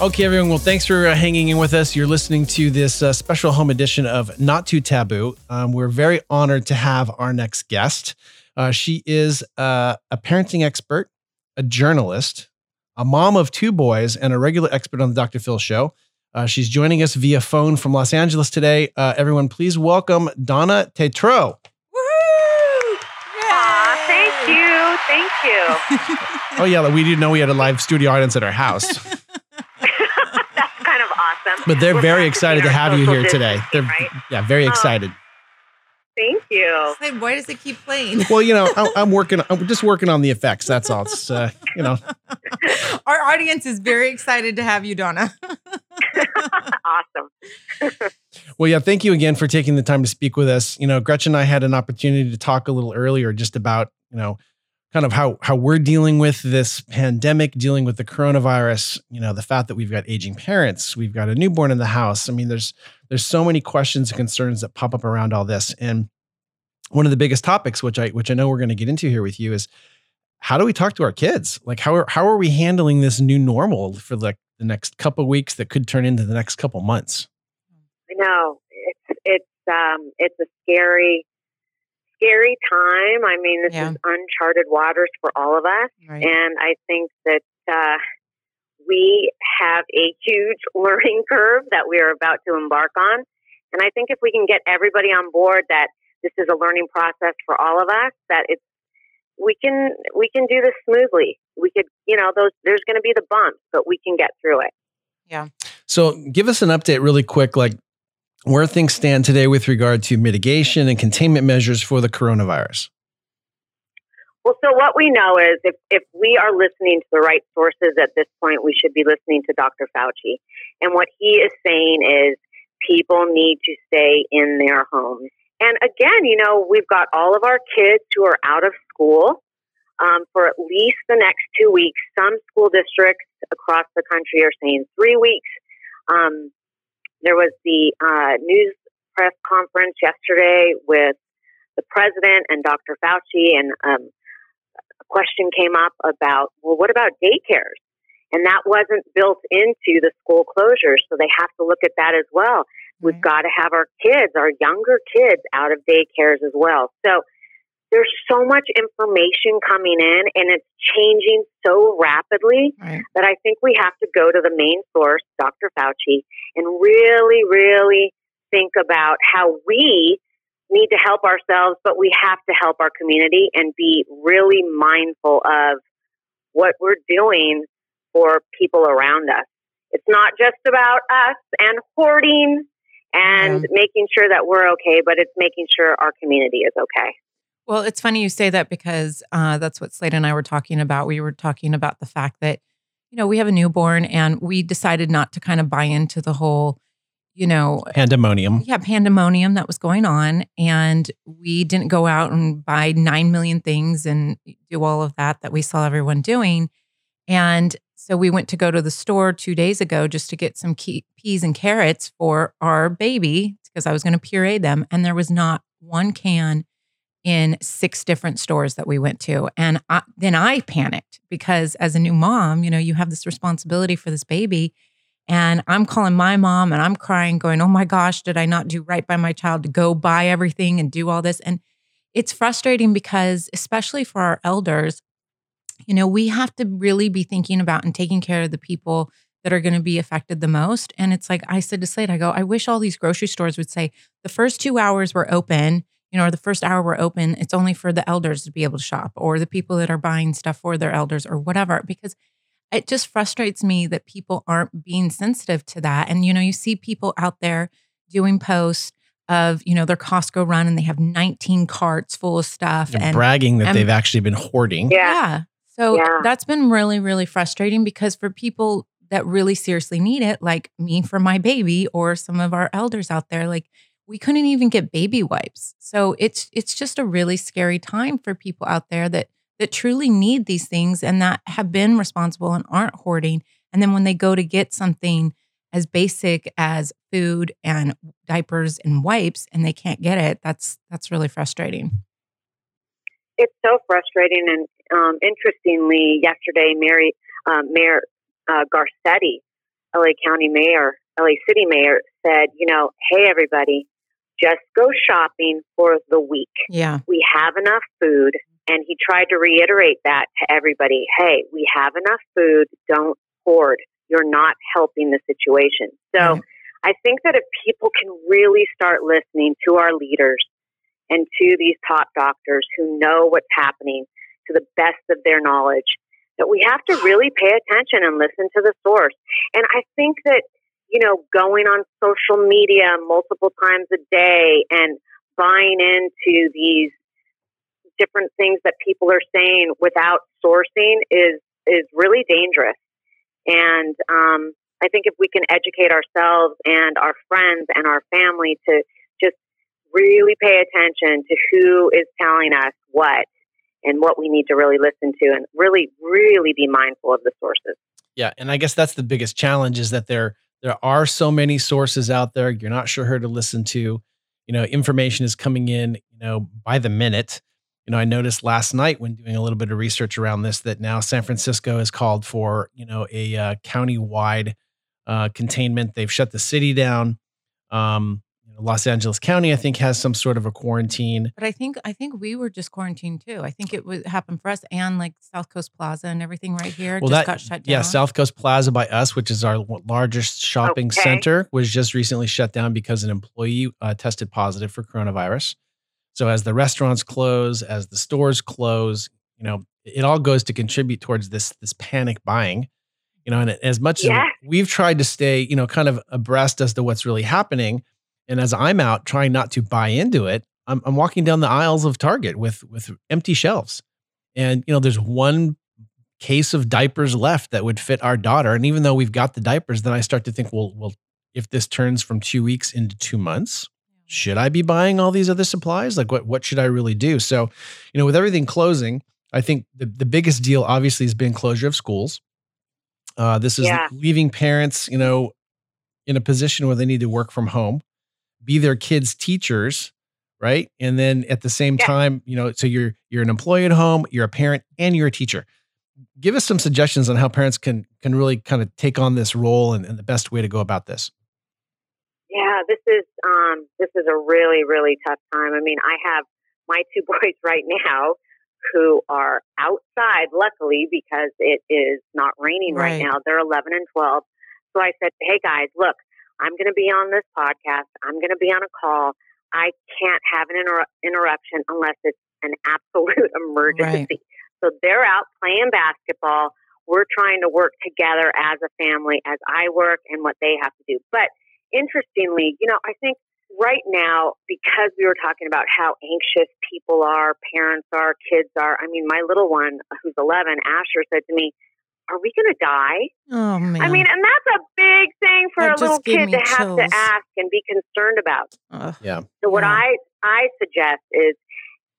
Okay, everyone. Well, thanks for uh, hanging in with us. You're listening to this uh, special home edition of Not Too Taboo. Um, we're very honored to have our next guest. Uh, she is uh, a parenting expert, a journalist, a mom of two boys, and a regular expert on the Dr. Phil show. Uh, she's joining us via phone from Los Angeles today. Uh, everyone, please welcome Donna Tetreault. Woohoo! Aw, thank you. Thank you. Oh, yeah, we didn't know we had a live studio audience at our house. That's kind of awesome. But they're We're very excited to have you here today. They're right? yeah, very Oh. excited. Thank you. Say, Why does it keep playing? Well, you know, I, I'm working. I'm just working on the effects. That's all. It's uh, you know, Our audience is very excited to have you, Donna. awesome. well, yeah. Thank you again for taking the time to speak with us. You know, Gretchen and I had an opportunity to talk a little earlier just about you know, kind of how how we're dealing with this pandemic, dealing with the coronavirus. You know, the fact that we've got aging parents, we've got a newborn in the house. I mean, there's there's so many questions and concerns that pop up around all this, and one of the biggest topics, which I which I know we're going to get into here with you, is how do we talk to our kids? Like how are how are we handling this new normal for like the next couple weeks that could turn into the next couple months? I know it's it's um it's a scary scary time. I mean, this Yeah. is uncharted waters for all of us, Right. and I think that uh, we have a huge learning curve that we are about to embark on. And I think if we can get everybody on board that this is a learning process for all of us, that it's we can we can do this smoothly. We could, you know, those there's going to be the bumps, but we can get through it. Yeah. So give us an update really quick, like where things stand today with regard to mitigation and containment measures for the coronavirus. Well, so what we know is if, if we are listening to the right sources at this point, we should be listening to Dr. Fauci. And what he is saying is people need to stay in their homes. And again, you know, we've got all of our kids who are out of school um, for at least the next two weeks. Some school districts across the country are saying three weeks. Um, there was the uh, news press conference yesterday with the president and Dr. Fauci, and um, a question came up about, well, what about daycares? And that wasn't built into the school closures, so they have to look at that as well. We've got to have our kids, our younger kids, out of daycares as well. So there's so much information coming in, and it's changing so rapidly Right. that I think we have to go to the main source, Dr. Fauci, and really, really think about how we need to help ourselves, but we have to help our community and be really mindful of what we're doing for people around us. It's not just about us and hoarding and making sure that we're okay, but it's making sure our community is okay. Well, it's funny you say that because uh, that's what Slade and I were talking about. We were talking about the fact that, you know, we have a newborn and we decided not to kind of buy into the whole, you know, Pandemonium. yeah, pandemonium that was going on. And we didn't go out and buy 9 million things and do all of that that we saw everyone doing. And So we went to go to the store two days ago just to get some key, peas and carrots for our baby because I was going to puree them. And there was not one can in six different stores that we went to. And I, then I panicked because as a new mom, you know, you have this responsibility for this baby. And I'm calling my mom and I'm crying, going, Oh my gosh, did I not do right by my child to go buy everything and do all this? And it's frustrating because, especially for our elders, you know, we have to really be thinking about and taking care of the people that are going to be affected the most. And it's like I said to Slade, I go, I wish all these grocery stores would say the first two hours were open, you know, or the first hour we're open, it's only for the elders to be able to shop or the people that are buying stuff for their elders or whatever. Because it just frustrates me that people aren't being sensitive to that. And, you know, you see people out there doing posts of you know their Costco run and they have 19 carts full of stuff They're and bragging that and- they've actually been hoarding. Yeah. So Yeah. that's been really, really frustrating because for people that really seriously need it, like me for my baby or some of our elders out there, like we couldn't even get baby wipes. So it's it's just a really scary time for people out there that that truly need these things and that have been responsible and aren't hoarding. And then when they go to get something as basic as food and diapers and wipes and they can't get it, that's that's really frustrating. It's so frustrating. And um, interestingly, yesterday, Mary, uh, Mayor uh, Garcetti, LA County Mayor, LA City Mayor, said, you know, hey, everybody, just go shopping for the week. Yeah. We have enough food. And he tried to reiterate that to everybody hey, we have enough food. Don't hoard. You're not helping the situation. So Right. I think that if people can really start listening to our leaders and to these top doctors who know what's happening to the best of their knowledge, that we have to really pay attention and listen to the source. And I think that, you know, going on social media multiple times a day and buying into these different things that people are saying without sourcing is is really dangerous. And um, I think if we can educate ourselves and our friends and our family to just really pay attention to who is telling us what and what we need to really listen to and really, really be mindful of the sources. Yeah, and I guess that's the biggest challenge is that there there are so many sources out there. You're not sure who to listen to. You know, information is coming in, you know, by the minute. You know, I noticed last night when doing a little bit of research around this that now San Francisco has called for, you know, a uh, county-wide uh, containment. They've shut the city down. Um, Los Angeles County, I think, has some sort of a quarantine. But I think I think we were just quarantined too. I think it would happen for us and like South Coast Plaza and everything right here Well, just that got shut down. yeah, South Coast Plaza by us, which is our largest shopping Okay. center, was just recently shut down because an employee uh, tested positive for coronavirus. So as the restaurants close, as the stores close, you know, it all goes to contribute towards this this panic buying. You know, and as much Yeah. as we've tried to stay, you know, kind of abreast as to what's really happening, and as I'm out trying not to buy into it, I'm, I'm walking down the aisles of Target with with empty shelves, and you know, there's one case of diapers left that would fit our daughter. And even though we've got the diapers, then I start to think, well, well, if this turns from two weeks into two months, should I be buying all these other supplies? Like what what should I really do? So, you know, with everything closing, I think the, the biggest deal obviously has been closure of schools. Uh, this is Yeah. leaving parents, you know, in a position where they need to work from home, be their kids' teachers, right? And then at the same Yeah. time, you know, so you're you're an employee at home, you're a parent, and you're a teacher. Give us some suggestions on how parents can can really kind of take on this role and, and the best way to go about this. Yeah, this is um, this is a really really tough time. I mean, I have my two boys right now who are outside, luckily because it is not raining right, Right. now. They're 11 and 12. So I said, "Hey guys, look, I'm going to be on this podcast. I'm going to be on a call. I can't have an inter- interruption unless it's an absolute emergency." So they're out playing basketball. We're trying to work together as a family as I work and what they have to do. But interestingly, you know, I think right now, because we were talking about how anxious people are, parents are, kids are, I mean, my little one who's 11, Asher, said to me, Are we going to die? Oh man. I mean, and that's a big thing for That a little kid me to have chills. to ask and be concerned about. Ugh. Yeah. So what Yeah. I I suggest is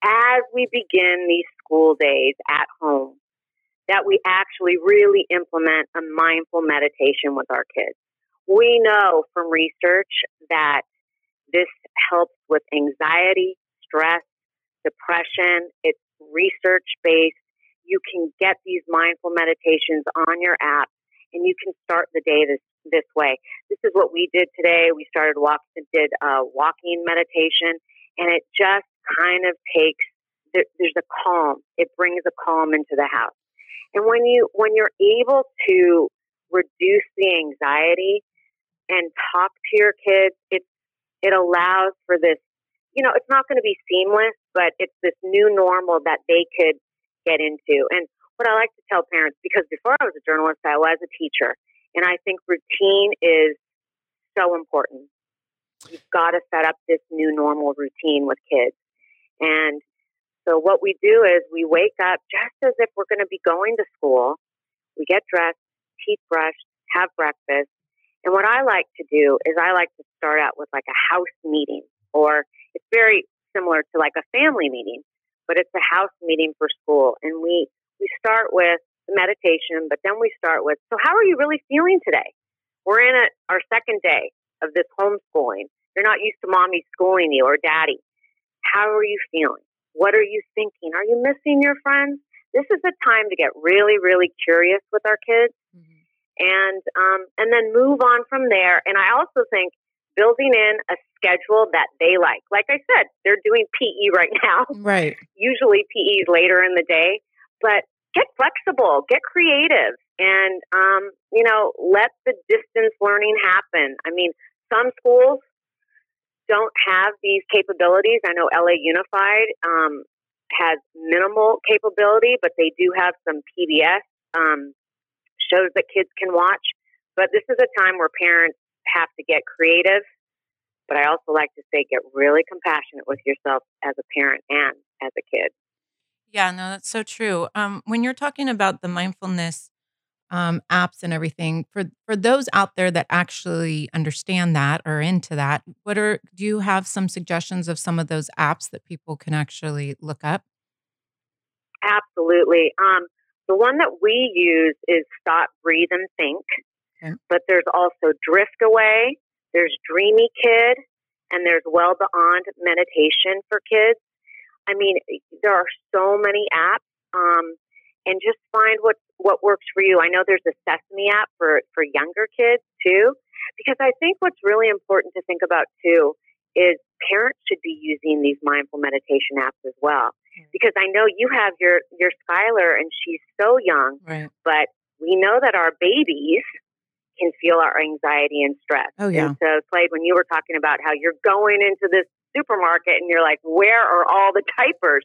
as we begin these school days at home, that we actually really implement a mindful meditation with our kids. We know from research that this helps with anxiety, stress, depression. It's research based. You can get these mindful meditations on your app and you can start the day this this way. This is what we did today. We started walking, did a walking meditation, and it just kind of takes. There, there's a calm. It brings a calm into the house. And when you when you're able to reduce the anxiety and talk to your kids, it it allows for this. You know, it's not going to be seamless, but it's this new normal that they could get into. And what I like to tell parents, because before I was a journalist, I was a teacher, and I think routine is so important. You've got to set up this new normal routine with kids. And so what we do is we wake up just as if we're going to be going to school. We get dressed, teeth brushed, have breakfast. And what I like to do is I like to start out with like a house meeting, or it's very similar to like a family meeting, but it's a house meeting for school. And we, we start with the meditation, but then we start with, so how are you really feeling today? We're in a, our second day of this homeschooling. You're not used to mommy schooling you or daddy. How are you feeling? What are you thinking? Are you missing your friends? This is a time to get really, really curious with our kids, mm-hmm. and um, and then move on from there. And I also think building in a schedule that they like. Like I said, they're doing PE right now. Right. Usually PE is later in the day, but get flexible, get creative, and um, you know, let the distance learning happen. I mean, some schools don't have these capabilities. I know LA Unified um, has minimal capability, but they do have some PBS um, shows that kids can watch. But this is a time where parents have to get creative. But I also like to say, get really compassionate with yourself as a parent and as a kid. Yeah, no, that's so true. Um, when you're talking about the mindfulness um, apps and everything, for for those out there that actually understand that or into that, what are do you have some suggestions of some of those apps that people can actually look up? Absolutely. Um, the one that we use is Stop, Breathe, and Think. Okay. But there's also Drift Away, there's Dreamy Kid, and there's Well Beyond Meditation for kids. I mean, there are so many apps, um, and just find what what works for you. I know there's a Sesame app for for younger kids too, because I think what's really important to think about too is parents should be using these mindful meditation apps as well. Because I know you have your your Skylar, and she's so young, right. but we know that our babies can feel our anxiety and stress. Oh yeah. And so, Slade, when you were talking about how you're going into this supermarket and you're like, where are all the diapers?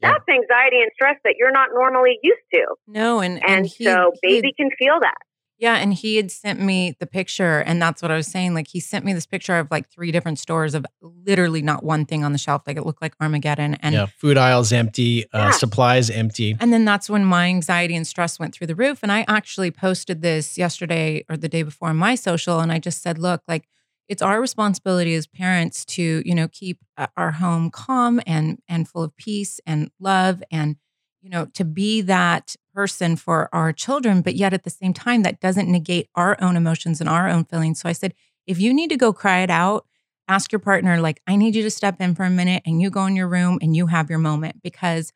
Yeah. That's anxiety and stress that you're not normally used to. No, and and, and he, so baby can feel that. Yeah, and he had sent me the picture, and that's what I was saying. Like he sent me this picture of like three different stores of literally not one thing on the shelf. Like it looked like Armageddon. And yeah, food aisles empty, uh, supplies empty. And then that's when my anxiety and stress went through the roof. And I actually posted this yesterday or the day before on my social, and I just said, look, like it's our responsibility as parents to you know keep uh, our home calm and and full of peace and love and you know to be that person for our children but yet at the same time that doesn't negate our own emotions and our own feelings so i said if you need to go cry it out ask your partner like i need you to step in for a minute and you go in your room and you have your moment because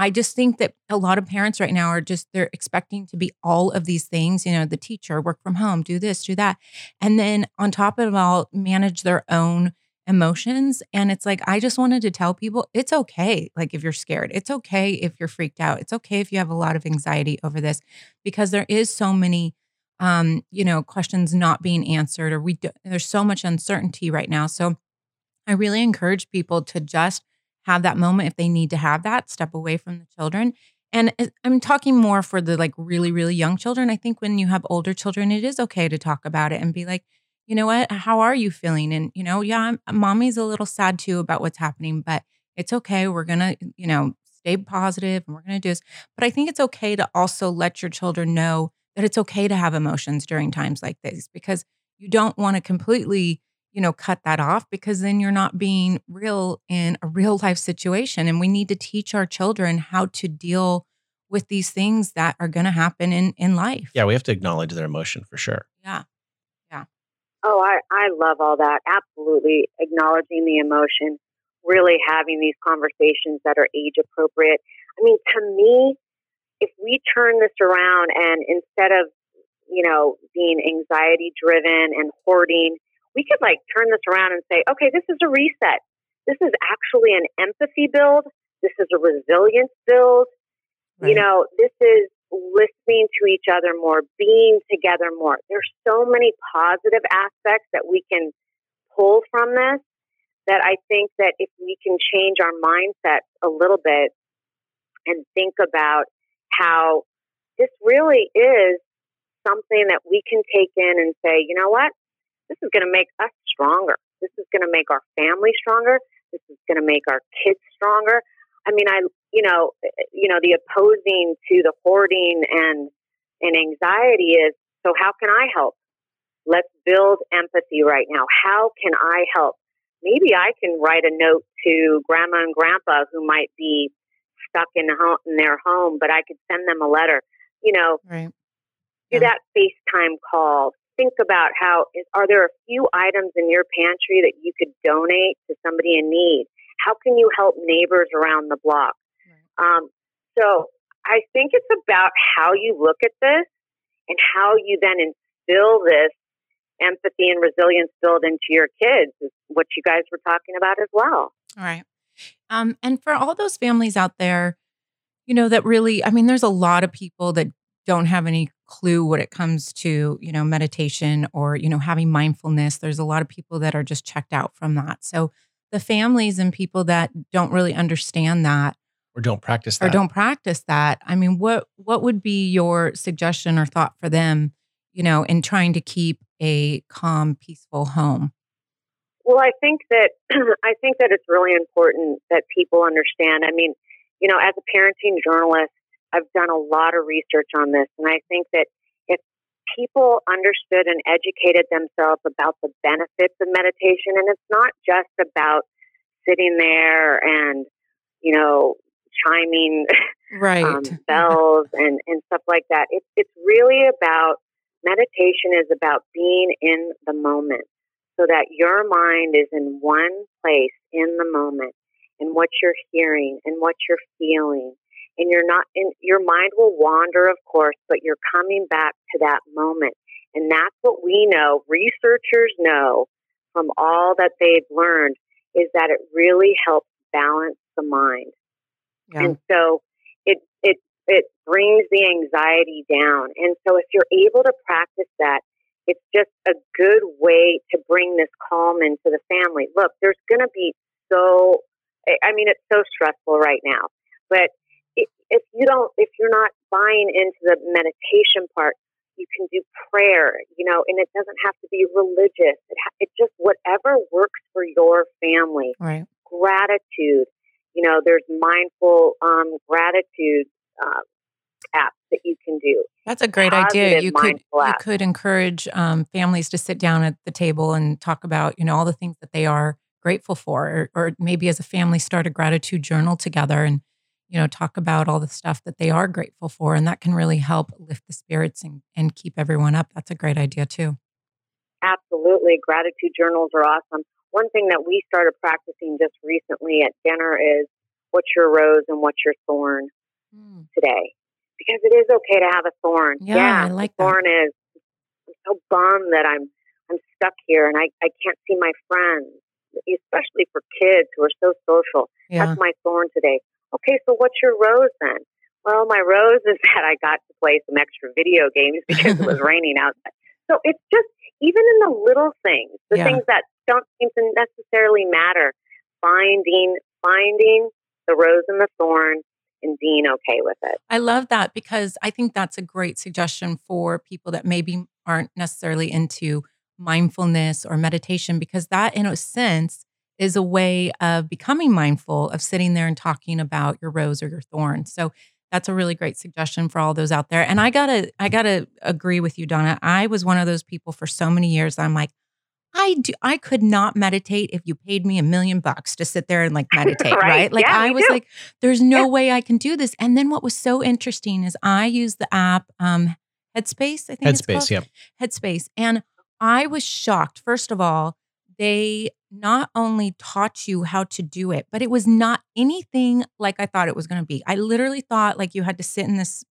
I just think that a lot of parents right now are just they're expecting to be all of these things, you know, the teacher, work from home, do this, do that. And then on top of all, manage their own emotions. And it's like, I just wanted to tell people it's okay. Like, if you're scared, it's okay if you're freaked out. It's okay if you have a lot of anxiety over this because there is so many, um, you know, questions not being answered, or we, do, there's so much uncertainty right now. So I really encourage people to just have that moment if they need to have that, step away from the children. And I'm talking more for the like really, really young children. I think when you have older children, it is okay to talk about it and be like, you know what, how are you feeling? And, you know, yeah, I'm, mommy's a little sad too about what's happening, but it's okay. We're going to, you know, stay positive and we're going to do this. But I think it's okay to also let your children know that it's okay to have emotions during times like this because you don't want to completely you know, cut that off because then you're not being real in a real life situation. And we need to teach our children how to deal with these things that are going to happen in in life. Yeah, we have to acknowledge their emotion for sure. Yeah. Oh, I, I love all that. Absolutely. Acknowledging the emotion, really having these conversations that are age appropriate. I mean, to me, if we turn this around and instead of, you know, being anxiety driven and hoarding, we could like turn this around and say, okay, this is a reset. This is actually an empathy build. This is a resilience build. Right. You know, this is listening to each other more, being together more. There's so many positive aspects that we can pull from this that I think that if we can change our mindset a little bit and think about how this really is something that we can take in and say, you know what? This is going to make us stronger. This is going to make our family stronger. This is going to make our kids stronger. I mean, I you know, you know, the opposing to the hoarding and and anxiety is so how can I help? Let's build empathy right now. How can I help? Maybe I can write a note to grandma and grandpa who might be stuck in, home, in their home, but I could send them a letter. You know, Right. do Yeah. that FaceTime call. Think about how is, are there a few items in your pantry that you could donate to somebody in need? How can you help neighbors around the block? Um, so I think it's about how you look at this and how you then instill this empathy and resilience build into your kids is what you guys were talking about as well. All right. Um, and for all those families out there, you know, that really, I mean, there's a lot of people that don't have any clue what it comes to, you know, meditation or, you know, having mindfulness. There's a lot of people that are just checked out from that. So the families and people that don't really understand that Or don't practice that. or don't practice that, I mean, what what would be your suggestion or thought for them, you know, in trying to keep a calm, peaceful home? Well, I think that I think that it's really important that people understand. I mean, you know, as a parenting journalist, I've done a lot of research on this, and I think that if people understood and educated themselves about the benefits of meditation, and it's not just about sitting there and you know chiming Right. um, bells and, and stuff like that. It's it's really about meditation is about being in the moment so that your mind is in one place in the moment and what you're hearing and what you're feeling. And you're not in your mind will wander, of course, but you're coming back to that moment. And that's what we know, researchers know from all that they've learned is that it really helps balance the mind. yeah. And so it it it brings the anxiety down. And so if you're able to practice that, it's just a good way to bring this calm into the family. Look, there's going to be so I mean it's so stressful right now. But if you don't if you're not buying into the meditation part, you can do prayer, you know, and it doesn't have to be religious. It, ha- it just whatever works for your family right. gratitude. You know, there's mindful um, gratitude uh, apps that you can do. That's a great idea. You could mindful you could encourage um, families to sit down at the table and talk about you know all the things that they are grateful for, or, or maybe as a family start a gratitude journal together and you know talk about all the stuff that they are grateful for, and that can really help lift the spirits and, and keep everyone up. That's a great idea too. Absolutely, gratitude journals are awesome. One thing that we started practicing just recently at dinner is what's your rose and what's your thorn hmm. today, because it is okay to have a thorn. Yeah, I like thorn is. I'm so bummed that I'm I'm stuck here and I I can't see my friends, especially for kids who are so social. Yeah, That's my thorn today. Okay, so what's your rose then? Well, my rose is that I got to play some extra video games because it was raining outside. So it's just even in the little things, the Yeah. things that don't seem to necessarily matter, finding finding the rose and the thorn and being okay with it. I love that because I think that's a great suggestion for people that maybe aren't necessarily into mindfulness or meditation, because that, in a sense, is a way of becoming mindful of sitting there and talking about your rose or your thorn. So that's a really great suggestion for all those out there. And I gotta, I gotta agree with you, Donna. I was one of those people for so many years. I'm like, I do I could not meditate if you paid me a million bucks to sit there and like meditate, right. Right. Like Yeah, I was like, there's no Yeah. way I can do this. And then what was so interesting is I use the app um Headspace, I think it's called. Headspace, yeah. Headspace. And I was shocked. First of all, they not only taught you how to do it, but it was not anything like I thought it was going to be. I literally thought like you had to sit in this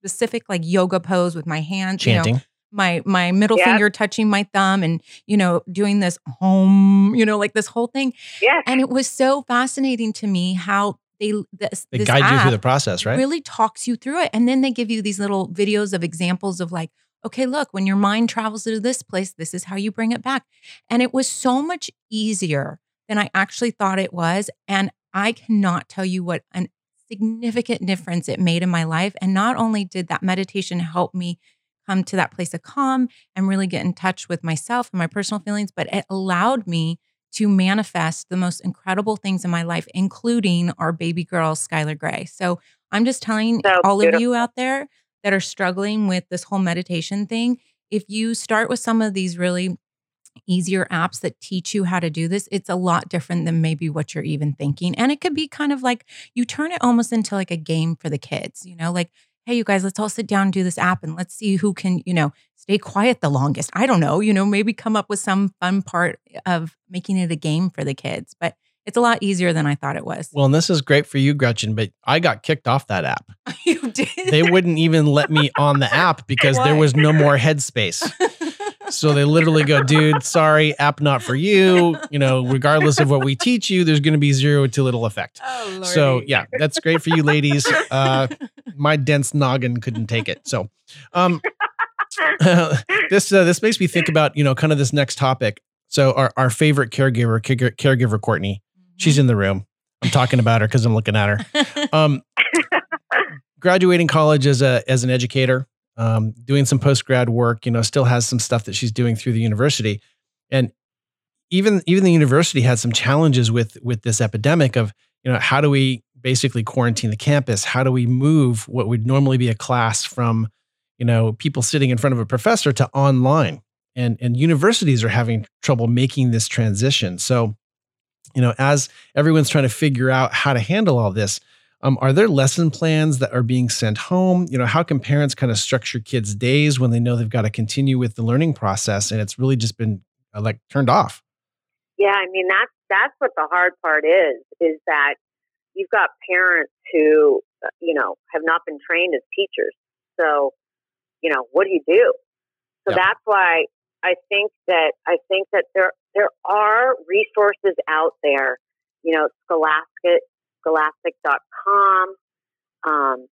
specific like yoga pose with my hands, you know, Chanting. my my middle Yep. finger touching my thumb and you know doing this home, you know, like this whole thing. Yes. And it was so fascinating to me how they this, They this guide you through the process, right? really talks you through it. And then they give you these little videos of examples of like, okay, look, when your mind travels to this place, this is how you bring it back. And it was so much easier than I actually thought it was. And I cannot tell you what an significant difference it made in my life. And not only did that meditation help me come to that place of calm and really get in touch with myself and my personal feelings, but it allowed me to manifest the most incredible things in my life, including our baby girl, Skylar Gray. So I'm just telling So all of you out there that are struggling with this whole meditation thing, if you start with some of these really easier apps that teach you how to do this, it's a lot different than maybe what you're even thinking. And it could be kind of like you turn it almost into like a game for the kids, you know, like, hey, you guys, let's all sit down and do this app and let's see who can, you know, stay quiet the longest. I don't know, you know, maybe come up with some fun part of making it a game for the kids. But it's a lot easier than I thought it was. Well, and this is great for you, Gretchen, but I got kicked off that app. you did. They wouldn't even let me on the app because there was no more headspace. So they literally go, dude, sorry, app not for you. You know, regardless of what we teach you, there's going to be zero to little effect. Oh, So yeah, that's great for you ladies. Uh, my dense noggin couldn't take it. So, um, this uh, this makes me think about you know kind of this next topic. So our our favorite caregiver, caregiver Courtney, she's in the room. I'm talking about her because I'm looking at her. Um, graduating college as a as an educator, um, doing some post grad work. You know, still has some stuff that she's doing through the university, and even even the university had some challenges with with this epidemic of you know how do we basically quarantine the campus? How do we move what would normally be a class from you know people sitting in front of a professor to online? And and universities are having trouble making this transition. So, you know, as everyone's trying to figure out how to handle all this, um, are there lesson plans that are being sent home? You know, how can parents kind of structure kids' days when they know they've got to continue with the learning process and it's really just been uh, like turned off? Yeah, I mean that's that's what the hard part is is that you've got parents who uh, you know have not been trained as teachers. So, you know, what do you do? So Yeah. that's why I think that I think that there there are resources out there. You know, Scholastic scholastic.com. Um,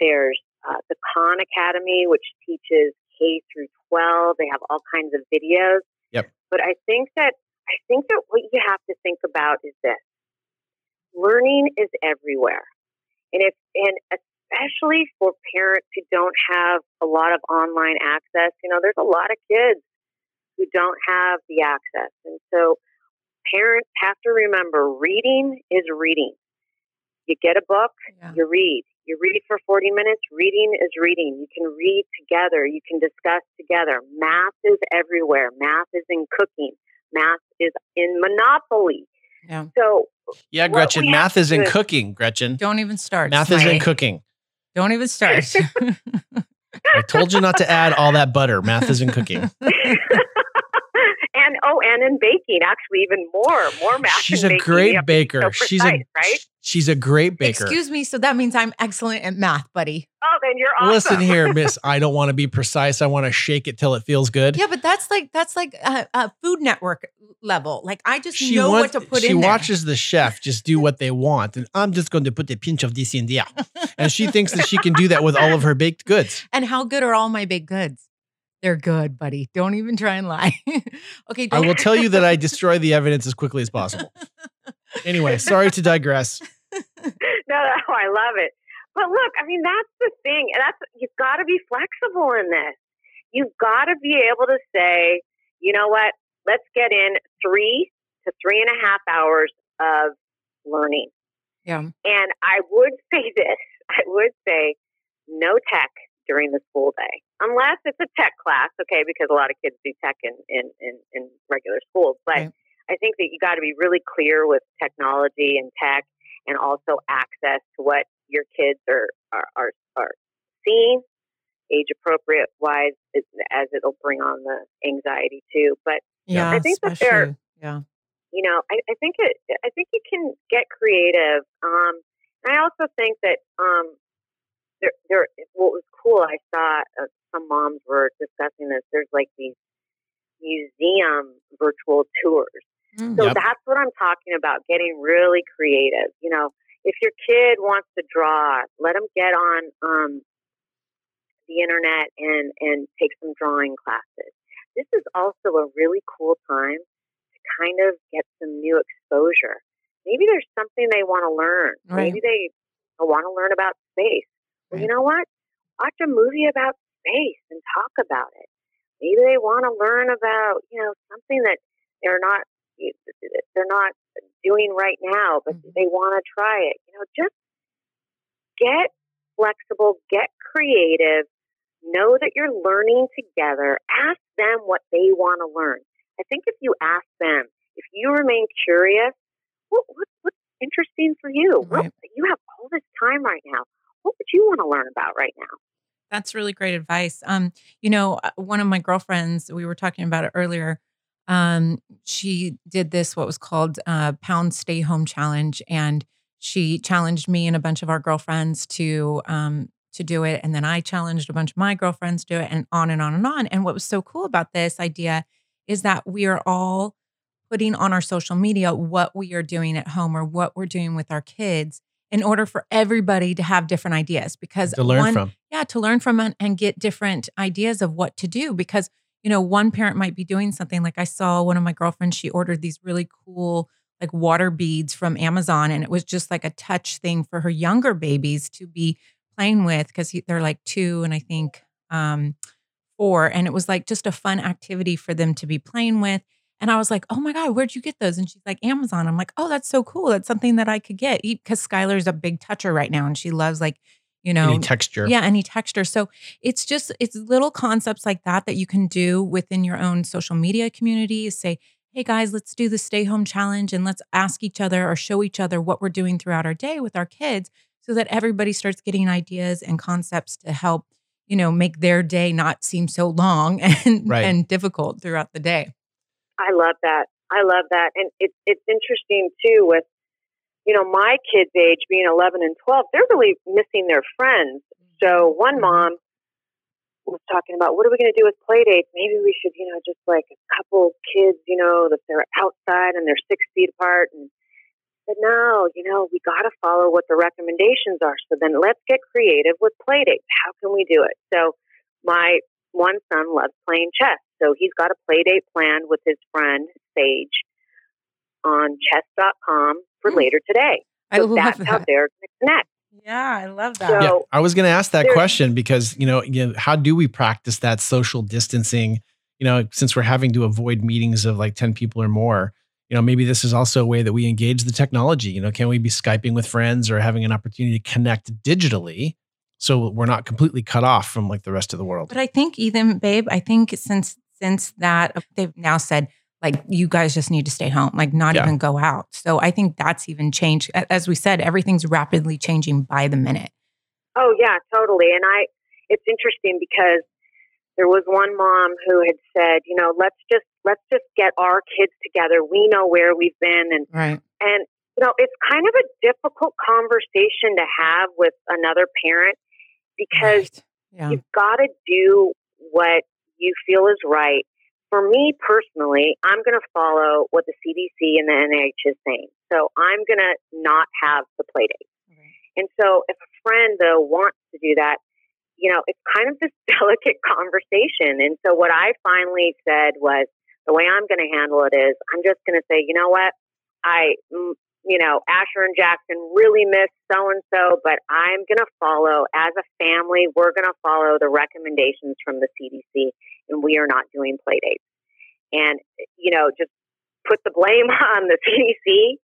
there's uh, the Khan Academy, which teaches K through 12. They have all kinds of videos. Yep. But I think that I think that what you have to think about is this: learning is everywhere, and if and especially for parents who don't have a lot of online access. You know, there's a lot of kids who don't have the access, and so parents have to remember: reading is reading. You get a book, Yeah. you read. You read for 40 minutes. Reading is reading. You can read together. You can discuss together. Math is everywhere. Math is in cooking. Math is in Monopoly. Yeah. So, Yeah, Gretchen, math is in do- cooking, Gretchen. Don't even start. Math is in cooking. Don't even start. I told you not to add all that butter. Math is in cooking. and oh, and in baking, actually, even more, more math. She's in a baking. Great have to be baker. so she's a right. she's a great baker. Excuse me. So that means I'm excellent at math, buddy. Oh, then you're awesome. Listen here, Miss. I don't want to be precise. I want to shake it till it feels good. Yeah, but that's like that's like a, a Food Network level. Like I just She know wants, what to put she in there. watches the chef just do what they want, and I'm just going to put a pinch of this in there. And she thinks that she can do that with all of her baked goods. And how good are all my baked goods? They're good, buddy. Don't even try and lie. okay, I will tell you that I destroy the evidence as quickly as possible. Anyway, sorry to digress. no, no, I love it. But look, I mean, that's the thing. And that's you've got to be flexible in this. You've got to be able to say, you know what? Let's get in three to three and a half hours of learning. Yeah. And I would say this: I would say, no tech, during the school day, unless it's a tech class, okay, because a lot of kids do tech in, in, in, in regular schools. But right. I think that you got to be really clear with technology and tech and also access to what your kids are, are, are, are seeing, age appropriate wise, as it'll bring on the anxiety too. But yeah, I think that they're, yeah. you know, I, I think it, I think you can get creative. Um, I also think that um, there, there. What was cool, I saw uh, some moms were discussing this. There's like these museum virtual tours. Mm, so yep. that's what I'm talking about. Getting really creative. You know, if your kid wants to draw, let them get on um, the internet and and take some drawing classes. This is also a really cool time to kind of get some new exposure. Maybe there's something they want to learn. Right. Maybe they want to learn about space. Well, you know what? Watch a movie about space and talk about it. Maybe they want to learn about you know something that they're not they're not doing right now, but mm-hmm. they want to try it. You know, just get flexible, get creative, know that you're learning together. Ask them what they want to learn. I think if you ask them, if you remain curious, what, what, what's interesting for you? Right. What, you have all this time right now. What would you want to learn about right now? That's really great advice. Um, you know, uh, one of my girlfriends, we were talking about it earlier. Um, she did this what was called uh, Pound Stay Home Challenge, and she challenged me and a bunch of our girlfriends to um, to do it. And then I challenged a bunch of my girlfriends to do it and on and on and on. And what was so cool about this idea is that we are all putting on our social media what we are doing at home or what we're doing with our kids in order for everybody to have different ideas because to learn one, from yeah to learn from and get different ideas of what to do because you know one parent might be doing something like i saw one of my girlfriends she ordered these really cool like water beads from amazon and it was just like a touch thing for her younger babies to be playing with because they're like two and I think um, four. And it was like just a fun activity for them to be playing with. And I was like, oh my God, where'd you get those? And she's like, Amazon. I'm like, oh, that's so cool. That's something that I could get because Skylar's a big toucher right now and she loves like, you know, any texture. Yeah, any texture. So it's just, it's little concepts like that that you can do within your own social media community. Say, hey guys, let's do the stay home challenge and let's ask each other or show each other what we're doing throughout our day with our kids so that everybody starts getting ideas and concepts to help, you know, make their day not seem so long and right. and difficult throughout the day. I love that. I love that. And it's it's interesting too with you know, my kids' age being 11 and 12, they're really missing their friends. So one mm-hmm. mom was talking about what are we going to do with play dates? Maybe we should, you know, just like a couple kids, you know, that they're outside and they're six feet apart and said, no, you know, we got to follow what the recommendations are. So then let's get creative with play dates. How can we do it? So my one son loves playing chess. So he's got a play date planned with his friend, Sage, on chess.com for mm. later today. So I love that's that. how they're going to connect. Yeah, I love that. So, yeah, I was going to ask that question because, you know, you know, how do we practice that social distancing? You know, since we're having to avoid meetings of like 10 people or more, you know, maybe this is also a way that we engage the technology. You know, can we be Skyping with friends or having an opportunity to connect digitally so we're not completely cut off from like the rest of the world? But I think even, babe, I think since since that they've now said like you guys just need to stay home, like not yeah. even go out. So I think that's even changed. As we said, everything's rapidly changing by the minute. Oh yeah, totally. And I, it's interesting because there was one mom who had said, you know, let's just let's just get our kids together. We know where we've been and right. and you know, it's kind of a difficult conversation to have with another parent because right. yeah. you've got to do what you feel is right. For me personally, I'm going to follow what the CDC and the NIH is saying. So I'm going to not have the play date. And so if a friend though wants to do that, you know, it's kind of this delicate conversation. And so what I finally said was the way I'm going to handle it is I'm just going to say, you know what? I, you know, Asher and Jackson really miss so and so, but I'm going to follow as a family, we're going to follow the recommendations from the CDC and we are not doing play dates. And, you know, just put the blame on the CDC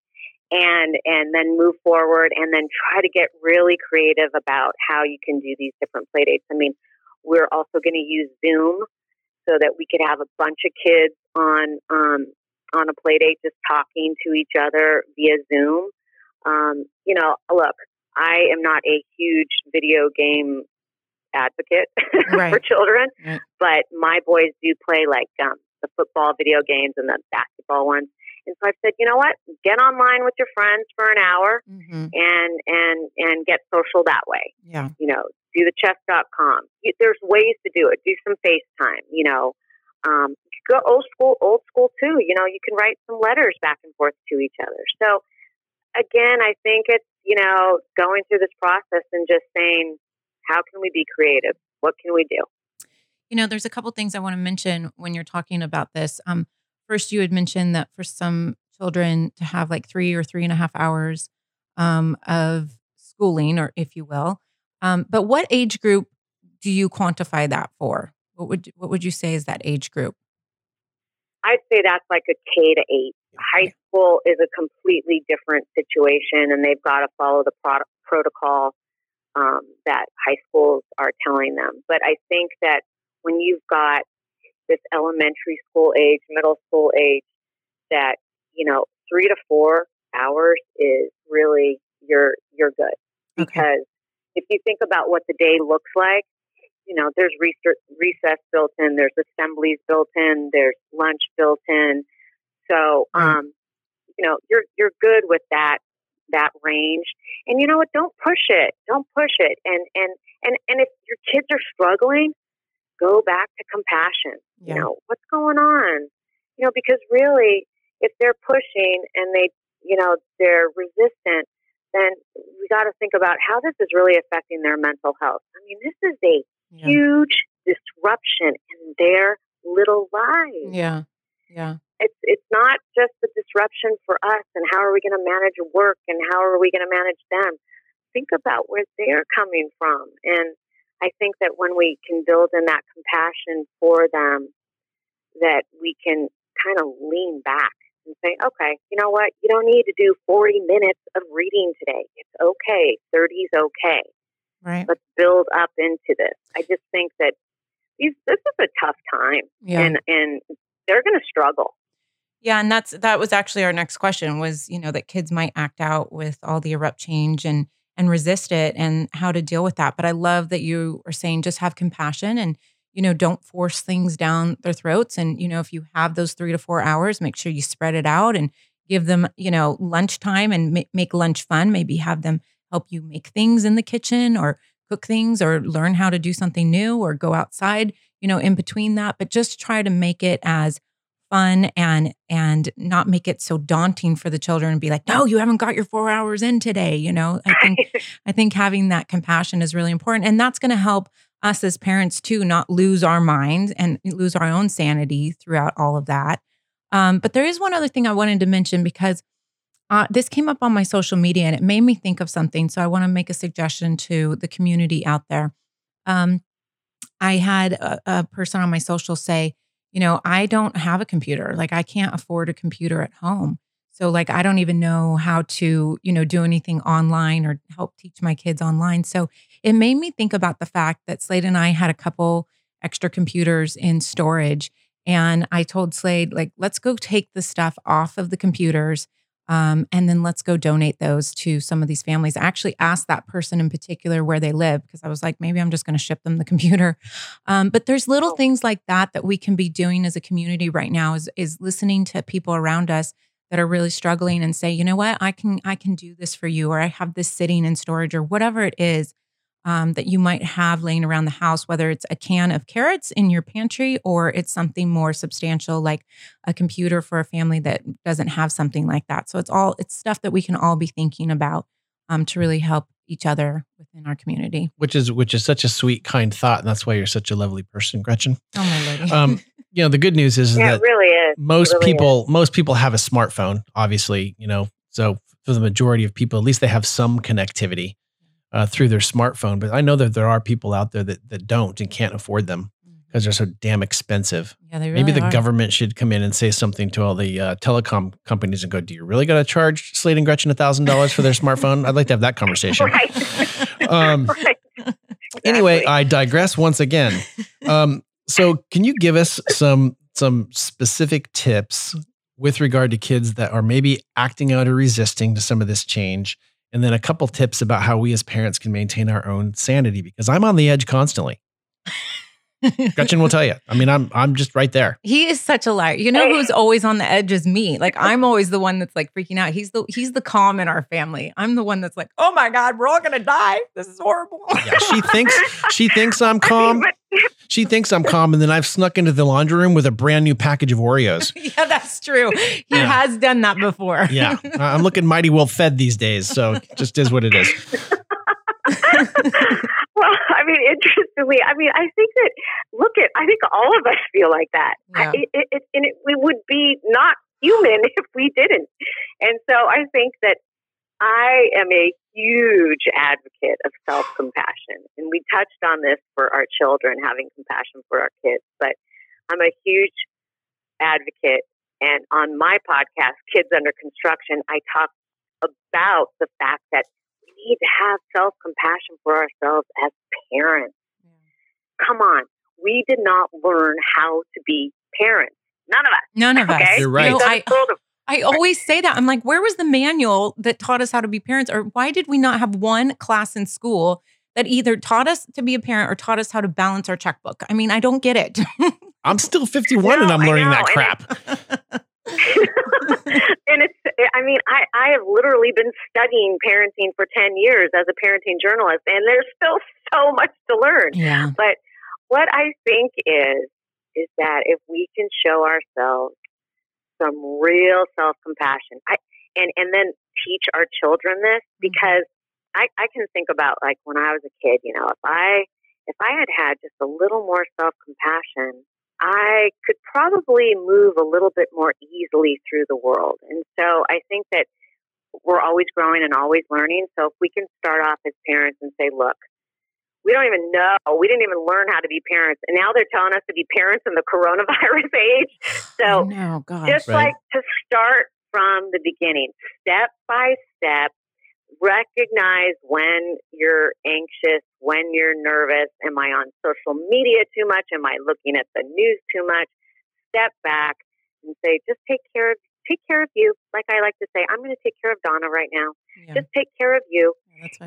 and and then move forward and then try to get really creative about how you can do these different play dates. I mean, we're also going to use Zoom so that we could have a bunch of kids on um, on a play date just talking to each other via Zoom. Um, you know, look, I am not a huge video game advocate Right. for children, Right. but my boys do play like um, the football video games and the basketball ones. And so I said, you know what? Get online with your friends for an hour Mhm. and and and get social that way. Yeah. You know, do the chess.com. There's ways to do it. Do some FaceTime. You know, um, go old school, old school too. You know, you can write some letters back and forth to each other. So again, I think it's you know going through this process and just saying, how can we be creative? What can we do? You know, there's a couple things I want to mention when you're talking about this. Um, first, you had mentioned that for some children to have like three or three and a half hours um, of schooling, or if you will. Um, but what age group do you quantify that for? What would what would you say is that age group? I'd say that's like a K to eight. High school is a completely different situation, and they've got to follow the pro- protocol um, that high schools are telling them. But I think that when you've got this elementary school age, middle school age, that you know, three to four hours is really you're you're good Okay. because if you think about what the day looks like, you know, there's recess, built in, there's assemblies built in, there's lunch built in. So, um, you know, you're you're good with that that range. And you know what? Don't push it. Don't push it. And and and and if your kids are struggling, go back to compassion. Yeah. You know, what's going on? You know, because really, if they're pushing and they, you know, they're resistant, then we got to think about how this is really affecting their mental health. I mean, this is a Yeah. huge disruption in their little lives. Yeah. Yeah. It's it's not just the disruption for us and how are we going to manage work and how are we going to manage them. Think about where they're coming from, and I think that when we can build in that compassion for them, that we can kind of lean back and say, okay, you know what? You don't need to do 40 minutes of reading today. It's okay. 30 is okay Right. let's build up into this. I just think that these this is a tough time, Yeah. and and they're going to struggle. Yeah, and that's that was actually our next question was, you know, that kids might act out with all the erupt change and and resist it and how to deal with that. But I love that you are saying just have compassion and you know, don't force things down their throats and you know, if you have those 3 to 4 hours, make sure you spread it out and give them, you know, lunchtime and ma- make lunch fun, maybe have them help you make things in the kitchen or cook things or learn how to do something new or go outside, you know, in between that, but just try to make it as fun and and not make it so daunting for the children and be like no you haven't got your 4 hours in today you know? I think i think having that compassion is really important and that's going to help us as parents too not lose our minds and lose our own sanity throughout all of that. Um, but there is one other thing i wanted to mention because uh, this came up on my social media and it made me think of something so i want to make a suggestion to the community out there um, i had a, a person on my social say you know, I don't have a computer. Like I can't afford a computer at home. So like I don't even know how to, you know, do anything online or help teach my kids online. So it made me think about the fact that Slade and I had a couple extra computers in storage and I told Slade like let's go take the stuff off of the computers um, and then let's go donate those to some of these families. I actually asked that person in particular where they live because I was like, maybe I'm just going to ship them the computer. Um, but there's little Oh. things like that that we can be doing as a community right now. Is is listening to people around us that are really struggling and say, you know what, I can I can do this for you, or I have this sitting in storage, or whatever it is. Um, that you might have laying around the house, whether it's a can of carrots in your pantry or it's something more substantial like a computer for a family that doesn't have something like that. So it's all it's stuff that we can all be thinking about um, to really help each other within our community. which is which is such a sweet, kind thought, and that's why you're such a lovely person, Gretchen. Oh my lady. Um, you know, the good news is Yeah, that it really is. most really people most people have a smartphone obviously you know so for the majority of people at least they have some connectivity uh, through their smartphone but i know that there are people out there that, that don't and can't afford them because they're so damn expensive. Yeah, they really Maybe the are. government should come in and say something to all the uh, telecom companies and go, "Do you really got to charge Slade and Gretchen thousand dollars for their smartphone?" I'd like to have that conversation. right. Um, right. Anyway, Exactly. I digress once again. Um, so, can you give us some some specific tips with regard to kids that are maybe acting out or resisting to some of this change, and then a couple tips about how we as parents can maintain our own sanity? Because I'm on the edge constantly. Gretchen will tell you. I mean, I'm I'm just right there. He is such a liar. You know who's always on the edge is me. Like I'm always the one that's like freaking out. He's the he's the calm in our family. I'm the one that's like, oh my god, we're all gonna die. This is horrible. Yeah, she thinks she thinks I'm I mean, calm. but- She thinks I'm calm, and then I've snuck into the laundry room with a brand new package of Oreos. yeah, that's true. He Yeah. has done that before. Yeah, I'm looking mighty well fed these days, so it just is what it is. well, I mean, interestingly, I mean, I think that look at, I think all of us feel like that. Yeah. It, it, it, and it, we would be not human if we didn't. And so I think that I am a huge advocate of self compassion. And we touched on this for our children, having compassion for our kids, but I'm a huge advocate. And on my podcast, Kids Under Construction, I talk about the fact that we need to have self compassion for ourselves as parents. Come on. We did not learn how to be parents. None of us. None of us. Okay. You're right. You know, I, it's sort of- I always say that. I'm like, where was the manual that taught us how to be parents? Or why did we not have one class in school that either taught us to be a parent or taught us how to balance our checkbook? I mean, I don't get it. I'm still 51 and I'm learning that crap. and it's, eh, I mean, I, I have literally been studying parenting for 10 years as a parenting journalist, and there's still so much to learn. yeah. But what I think is, is that if we can show ourselves some real self compassion, I and and then teach our children this mm-hmm. because I I can think about like when I was a kid, you know, if I if I had had just a little more self compassion, I could probably move a little bit more easily through the world. And so I think that we're always growing and always learning. So if we can start off as parents and say, look, we don't even know. We didn't even learn how to be parents. And now they're telling us to be parents in the coronavirus age. So no, gosh. just Right. like to start from the beginning, step by step, recognize when you're anxious, when you're nervous. Am I on social media too much? Am I looking at the news too much? Step back and say, just take care of take care of you. Like I like to say, I'm going to take care of Donna right now. Yeah, Just take care of you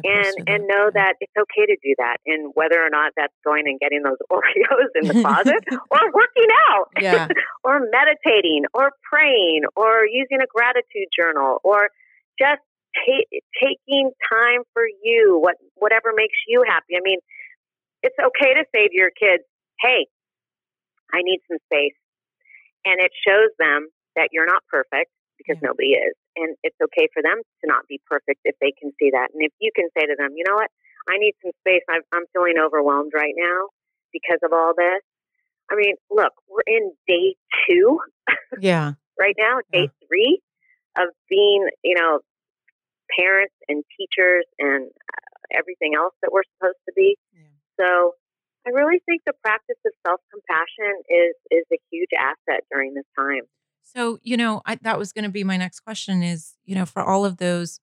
and and know that it's okay to do that and whether or not that's going and getting those oreos in the closet or working out Yeah. or meditating or praying or using a gratitude journal or just ta- taking time for you what whatever makes you happy i mean it's okay to say to your kids hey i need some space and it shows them that you're not perfect because Yeah. nobody is and it's okay for them to not be perfect if they can see that and if you can say to them you know what i need some space i'm, I'm feeling overwhelmed right now because of all this i mean look we're in day two yeah. right now, day three of being, you know, parents and teachers and uh, everything else that we're supposed to be. Yeah. So I really think the practice of self compassion is is a huge asset during this time. So, you know, I, that was going to be my next question is, you know, for all of those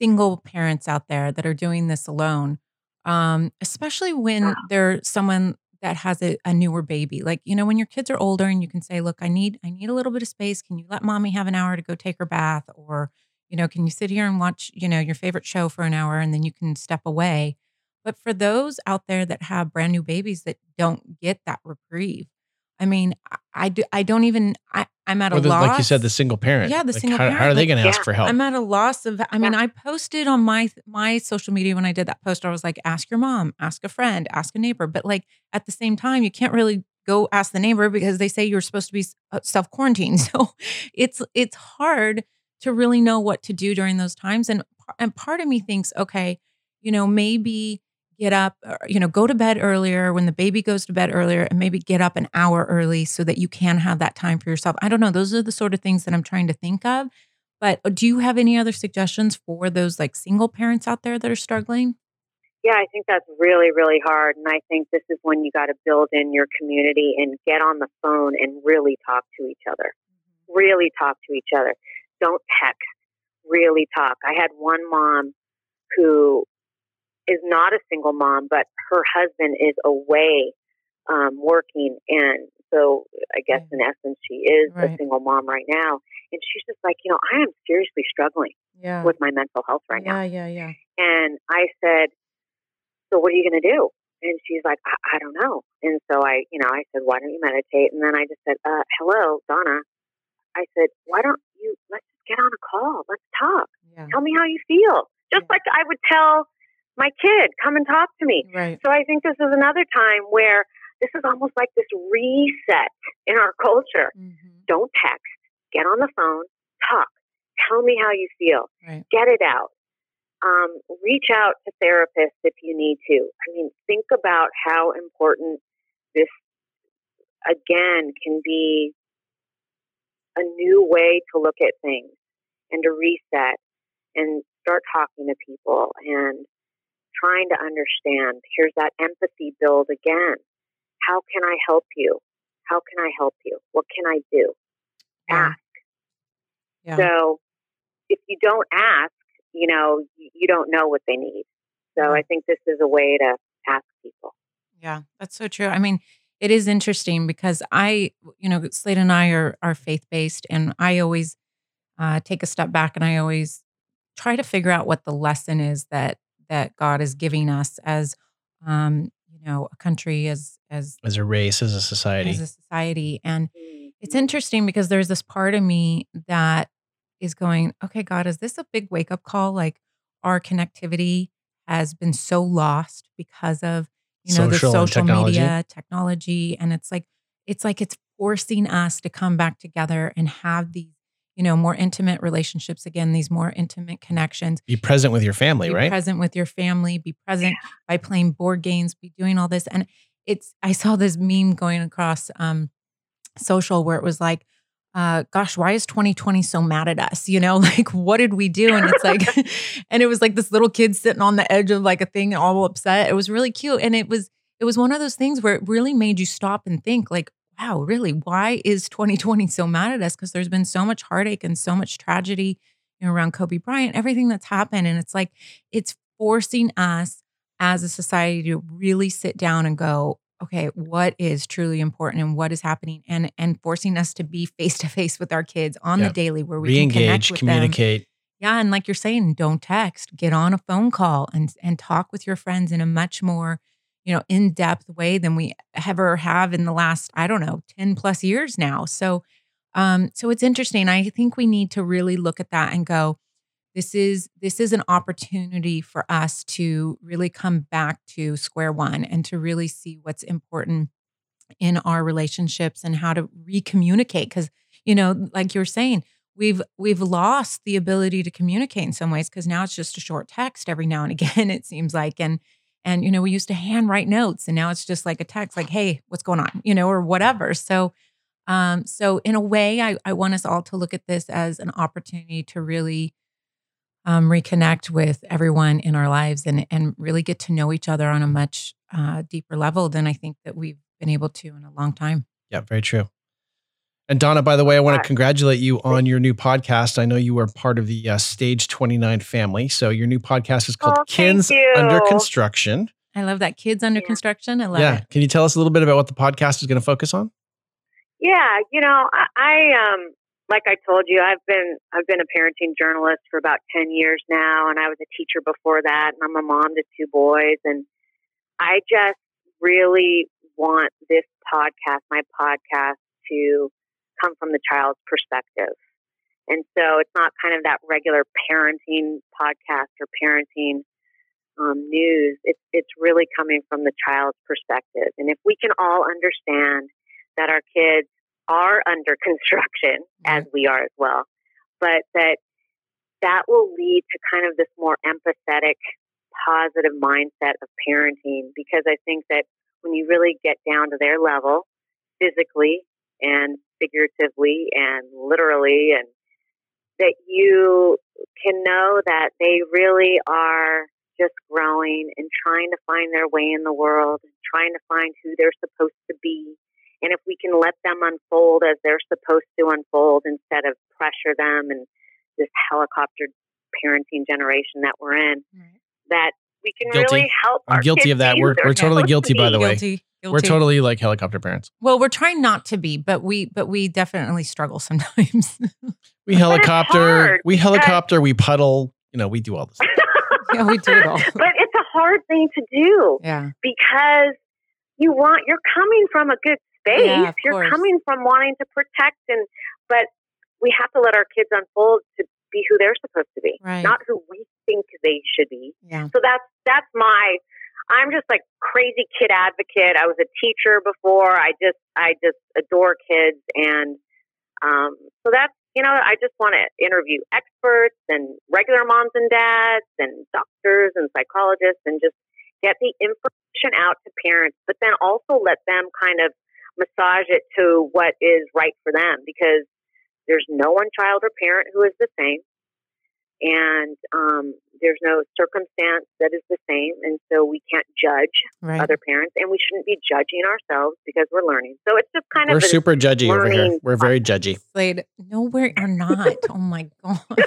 single parents out there that are doing this alone, um, especially when they're someone that has a, a newer baby, like, you know, when your kids are older and you can say, look, I need, I need a little bit of space. Can you let mommy have an hour to go take her bath? Or, you know, can you sit here and watch, you know, your favorite show for an hour and then you can step away? But for those out there that have brand new babies that don't get that reprieve, I mean, I, I do. I don't even. I, I'm at a the, loss. like you said, the single parent. Yeah, the Like, single how, How parent, are they going to ask for help? I'm at a loss of. I mean, I posted on my my social media when I did that post. I was like, ask your mom, ask a friend, ask a neighbor. But like at the same time, you can't really go ask the neighbor because they say you're supposed to be uh, self quarantined. So it's it's hard to really know what to do during those times. And and part of me thinks, okay, you know, maybe get up, or, you know, go to bed earlier when the baby goes to bed earlier, and maybe get up an hour early so that you can have that time for yourself. I don't know. Those are the sort of things that I'm trying to think of. But uh, do you have any other suggestions for those like single parents out there that are struggling? Yeah, I think that's really, really hard. And I think this is when you got to build in your community and get on the phone and really talk to each other. Really talk to each other. Don't text. Really talk. I had one mom who is not a single mom, but her husband is away um, working. And so I guess in essence, she is Right. a single mom right now. And she's just like, you know, I am seriously struggling Yeah. with my mental health right now. yeah, yeah, yeah. And I said, So what are you going to do? And she's like, I, I don't know. And so I, you know, I said, Why don't you meditate? And then I just said, uh, Hello, Donna. I said, Why don't you, let's get on a call. Let's talk. Yeah. Tell me how you feel. Just Yeah. like I would tell my kid, Come and talk to me. Right. So I think this is another time where this is almost like this reset in our culture. Mhm. Don't text, get on the phone, talk. Tell me how you feel Right. get it out. Um, reach out to therapists if you need to. I mean, think about how important this, again, can be a new way to look at things and to reset and start talking to people and trying to understand. Here's that empathy build again. How can I help you? How can I help you? What can I do? Ask. Yeah. So if you don't ask, you know, you, you don't know what they need. So I think this is a way to ask people. Yeah, that's so true. I mean, it is interesting because I, you know, Slade and I are are faith based, and I always uh, take a step back and I always try to figure out what the lesson is that that God is giving us as, um, you know, a country as as As a race, as a society. as a society. And it's interesting because there's this part of me that is going, okay, God, is this a big wake up call? Like our connectivity has been so lost because of, you know, Social the social technology. media, technology. And it's like, it's like it's forcing us to come back together and have these, you know, more intimate relationships again, these more intimate connections Be present with your family, right? be right? present with your family, be present by playing board games, be doing all this. And it's I saw this meme going across um social where it was like, uh, gosh, why is 2020 so mad at us? You know, like what did we do? And it's like, and it was like this little kid sitting on the edge of like a thing, all upset. It was really cute. And it was, it was one of those things where it really made you stop and think, like, wow, really, why is 2020 so mad at us? Because there's been so much heartache and so much tragedy you know, around Kobe Bryant, everything that's happened. And it's like, it's forcing us as a society to really sit down and go, okay, what is truly important and what is happening? And and forcing us to be face to face with our kids on Yeah. the daily where we can connect Re-engage, with them. communicate. Yeah, and like you're saying, don't text. Get on a phone call and and talk with your friends in a much more, you know, in-depth way than we ever have in the last, I don't know, 10 plus years now. So um so it's interesting. I think we need to really look at that and go this is this is an opportunity for us to really come back to square one and to really see what's important in our relationships and how to recommunicate because you know like you're saying we've we've lost the ability to communicate in some ways because now it's just a short text every now and again it seems like and and you know we used to handwrite notes and now it's just like a text like hey what's going on you know or whatever so um so in a way i i want us all to look at this as an opportunity to really um, reconnect with everyone in our lives and and really get to know each other on a much uh, deeper level than I think that we've been able to in a long time. Yeah, very true. And Donna, by the way, I want to congratulate you on your new podcast. I know you are part of the uh, Stage 29 family. So your new podcast is called Oh, thank Kids you. Under Construction. I love that. Kids under Yeah. construction. I love it. yeah. it. Can you tell us a little bit about what the podcast is going to focus on? Yeah, you know, I, I um like I told you, I've been I've been a parenting journalist for about ten years now, and I was a teacher before that, and I'm a mom to two boys, and I just really want this podcast, my podcast, to come from the child's perspective. And so it's not kind of that regular parenting podcast or parenting um, news. It's it's really coming from the child's perspective. And if we can all understand that our kids are under construction, as we are as well, but that that will lead to kind of this more empathetic, positive mindset of parenting. Because I think that when you really get down to their level, physically and figuratively and literally, and that you can know that they really are just growing and trying to find their way in the world and trying to find who they're supposed to be. And if we can let them unfold as they're supposed to unfold instead of pressure them and this helicopter parenting generation that we're in, Right. that we can Guilty. really help. I'm our guilty kids of that. We're- we're totally supposed to guilty, by be. the way. Guilty. We're totally like helicopter parents. Well, we're trying not to be, but we but we definitely struggle sometimes. We helicopter, we helicopter, we puddle. You know, we do all this. yeah, we do it all. but it's a hard thing to do Yeah. because you want you're coming from a good space. Yeah, of you're course. coming from wanting to protect and but we have to let our kids unfold to be who they're supposed to be, Right. not who we think they should be. Yeah. So that's that's my I'm just like crazy kid advocate. I was a teacher before. I just I just adore kids and um so that's you know, I just want to interview experts and regular moms and dads and doctors and psychologists and just get the information out to parents, but then also let them kind of massage it to what is right for them because there's no one child or parent who is the same. And um, there's no circumstance that is the same. And so we can't judge Right. other parents and we shouldn't be judging ourselves because we're learning. So it's just kind of We're of an- super judgy over here. We're very judgy. Slade, no, we are not. Oh my god.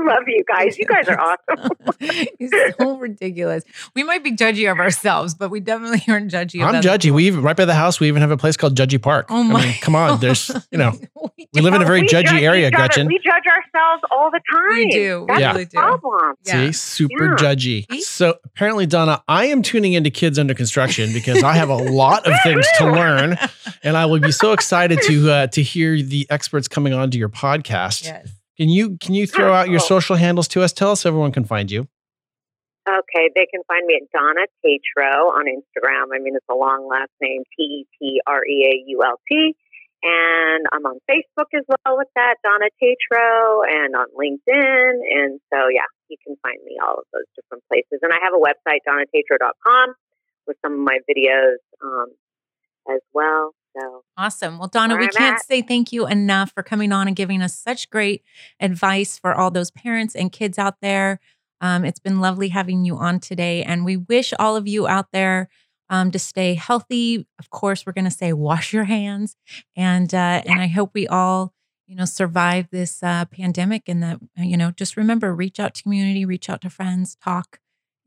I love you guys. You guys are awesome. it's so ridiculous. We might be judgy of ourselves, but we definitely aren't judgy. of I'm judgy. people. We even right by the house. We even have a place called Judgy Park. Oh my! I mean, come on. There's you know we, we live in a very judgy judge area, each other. Gretchen. We judge ourselves all the time. We do. We That's Yeah. really do. problem. Yeah. See, super Yeah. judgy. So apparently, Donna, I am tuning into Kids Under Construction because I have a lot of things to learn, and I will be so excited to uh, to hear the experts coming onto your podcast. Yes. Can you can you throw out your Oh. social handles to us? Tell us everyone can find you. Okay, they can find me at Donna Tetreault on Instagram. I mean, it's a long last name, T E T R E A U L T. And I'm on Facebook as well with that, Donna Tetreault, and on LinkedIn. And so, yeah, you can find me all of those different places. And I have a website, donnatetreault.com, with some of my videos um, as well. So, Awesome. Well, Donna, we I'm can't at. say thank you enough for coming on and giving us such great advice for all those parents and kids out there. Um, it's been lovely having you on today, and we wish all of you out there um, to stay healthy. Of course, we're going to say wash your hands, and uh, and I hope we all you know survive this uh, pandemic, and that uh, you know just remember reach out to community, reach out to friends, talk,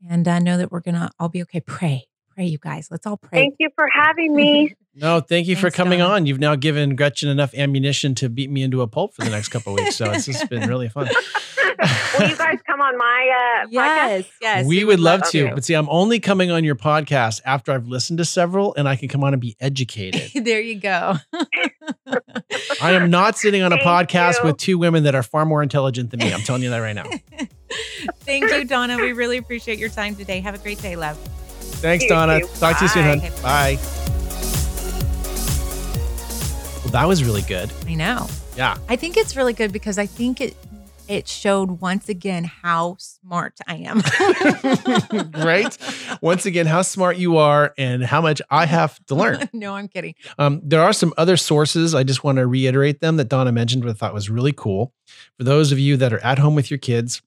and uh, know that we're gonna all be okay. Pray, pray, you guys. Let's all pray. thank you for having me. No, thank you for coming Donna. on. You've now given Gretchen enough ammunition to beat me into a pulp for the next couple of weeks. So it's just been really fun. Will you guys come on my uh, podcast? Yes, yes. we would love to, to. but see, I'm only coming on your podcast after I've listened to several and I can come on and be educated. there you go. I am not sitting on a Thank podcast you. with two women that are far more intelligent than me. I'm telling you that right now. Thank you, Donna. We really appreciate your time today. Have a great day, love. Thanks, You Donna. too. Talk to you soon, Bye. hon. Bye. Well, that was really good. I know. Yeah. I think it's really good because I think it it showed once again how smart I am. right? Once again, how smart you are and how much I have to learn. no, I'm kidding. Um, there are some other sources. I just want to reiterate them that Donna mentioned, what I thought was really cool. For those of you that are at home with your kids,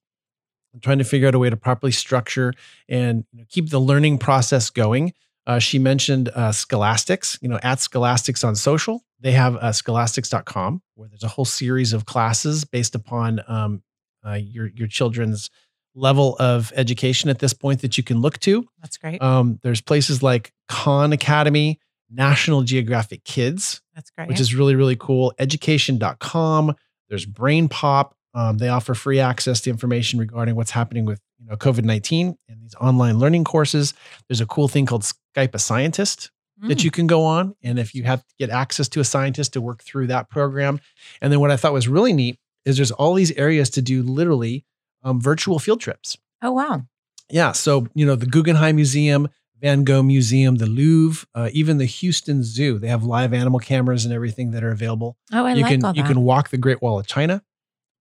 trying to figure out a way to properly structure and you know, keep the learning process going. Uh, she mentioned uh, Scholastics, you know, at Scholastics on social. They have uh, scholastics.com where there's a whole series of classes based upon um, uh, your, your children's level of education at this point that you can look to. That's great. Um, there's places like Khan Academy, National Geographic Kids, That's great. which is really, really cool. Education.com. There's Brain Pop. Um, they offer free access to information regarding what's happening with you know COVID 19 and these online learning courses. There's a cool thing called Skype a Scientist that Mm. you can go on. And if you have to get access to a scientist to work through that program. And then what I thought was really neat is there's all these areas to do literally um, virtual field trips. Oh wow. Yeah. So, you know, the Guggenheim Museum, Van Gogh Museum, the Louvre, uh, even the Houston Zoo, they have live animal cameras and everything that are available. Oh, I you like can all you can walk the Great Wall of China,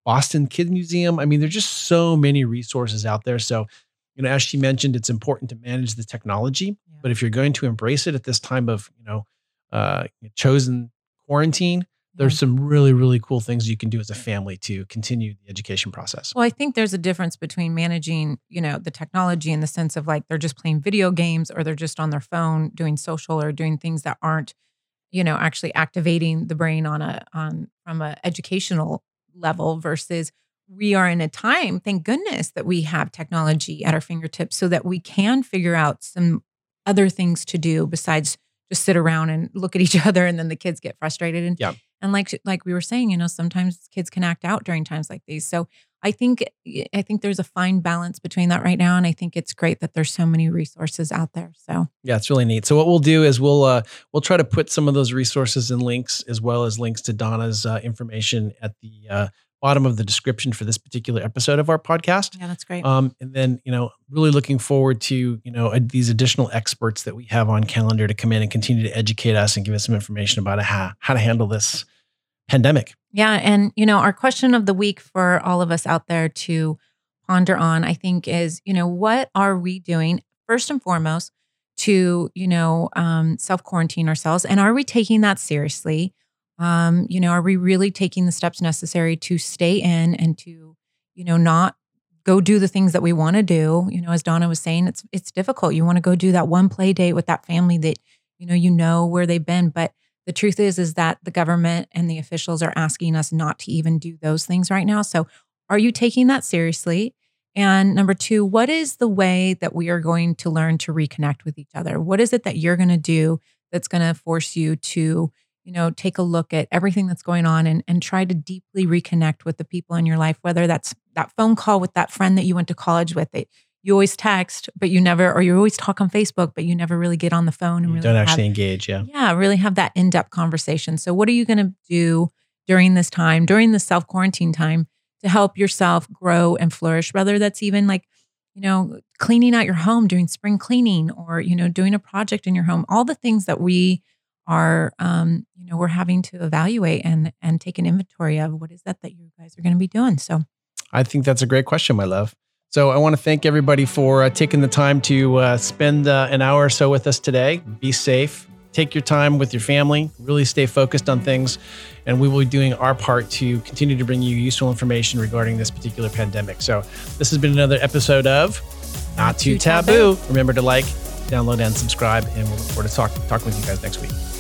Boston Kid Museum. I mean, there's just so many resources out there. So, you know, as she mentioned, it's important to manage the technology. Yeah. But if you're going to embrace it at this time of, you know, uh, chosen quarantine, there's some really, really cool things you can do as a family to continue the education process. Well, I think there's a difference between managing, you know, the technology in the sense of like they're just playing video games or they're just on their phone doing social or doing things that aren't, you know, actually activating the brain on a on from a educational level versus we are in a time, thank goodness, that we have technology at our fingertips so that we can figure out some other things to do besides just sit around and look at each other and then the kids get frustrated and yeah. And like like we were saying you know sometimes kids can act out during times like these so i think i think there's a fine balance between that right now and i think it's great that there's so many resources out there so yeah it's really neat so what we'll do is we'll uh we'll try to put some of those resources and links as well as links to donna's uh, information at the uh, bottom of the description for this particular episode of our podcast. Yeah, that's great. Um, and then, you know, really looking forward to, you know, these additional experts that we have on calendar to come in and continue to educate us and give us some information about how, how to handle this pandemic. Yeah. And, you know, our question of the week for all of us out there to ponder on, I think, is, you know, what are we doing first and foremost to, you know, um, self quarantine ourselves? And are we taking that seriously? Um, you know, are we really taking the steps necessary to stay in and to, you know, not go do the things that we want to do? You know, as Donna was saying, it's it's difficult. You want to go do that one play date with that family that, you know, you know where they've been. But the truth is, is that the government and the officials are asking us not to even do those things right now. So are you taking that seriously? And number two, what is the way that we are going to learn to reconnect with each other? What is it that you're going to do that's going to force you to you know, take a look at everything that's going on and, and try to deeply reconnect with the people in your life, whether that's that phone call with that friend that you went to college with that you always text, but you never, or you always talk on Facebook, but you never really get on the phone and really don't actually have, engage. Yeah. Yeah. Really have that in depth conversation. So, what are you going to do during this time, during the self quarantine time to help yourself grow and flourish? Whether that's even like, you know, cleaning out your home, doing spring cleaning, or, you know, doing a project in your home, all the things that we are um, you know we're having to evaluate and and take an inventory of what is that that you guys are going to be doing so i think that's a great question my love so i want to thank everybody for uh, taking the time to uh, spend uh, an hour or so with us today. Be safe. Take your time with your family. Really stay focused on things. And we will be doing our part to continue to bring you useful information regarding this particular pandemic. So this has been another episode of not too, taboo. taboo. Remember to like download and subscribe. And we'll look forward to talk, talking with you guys next week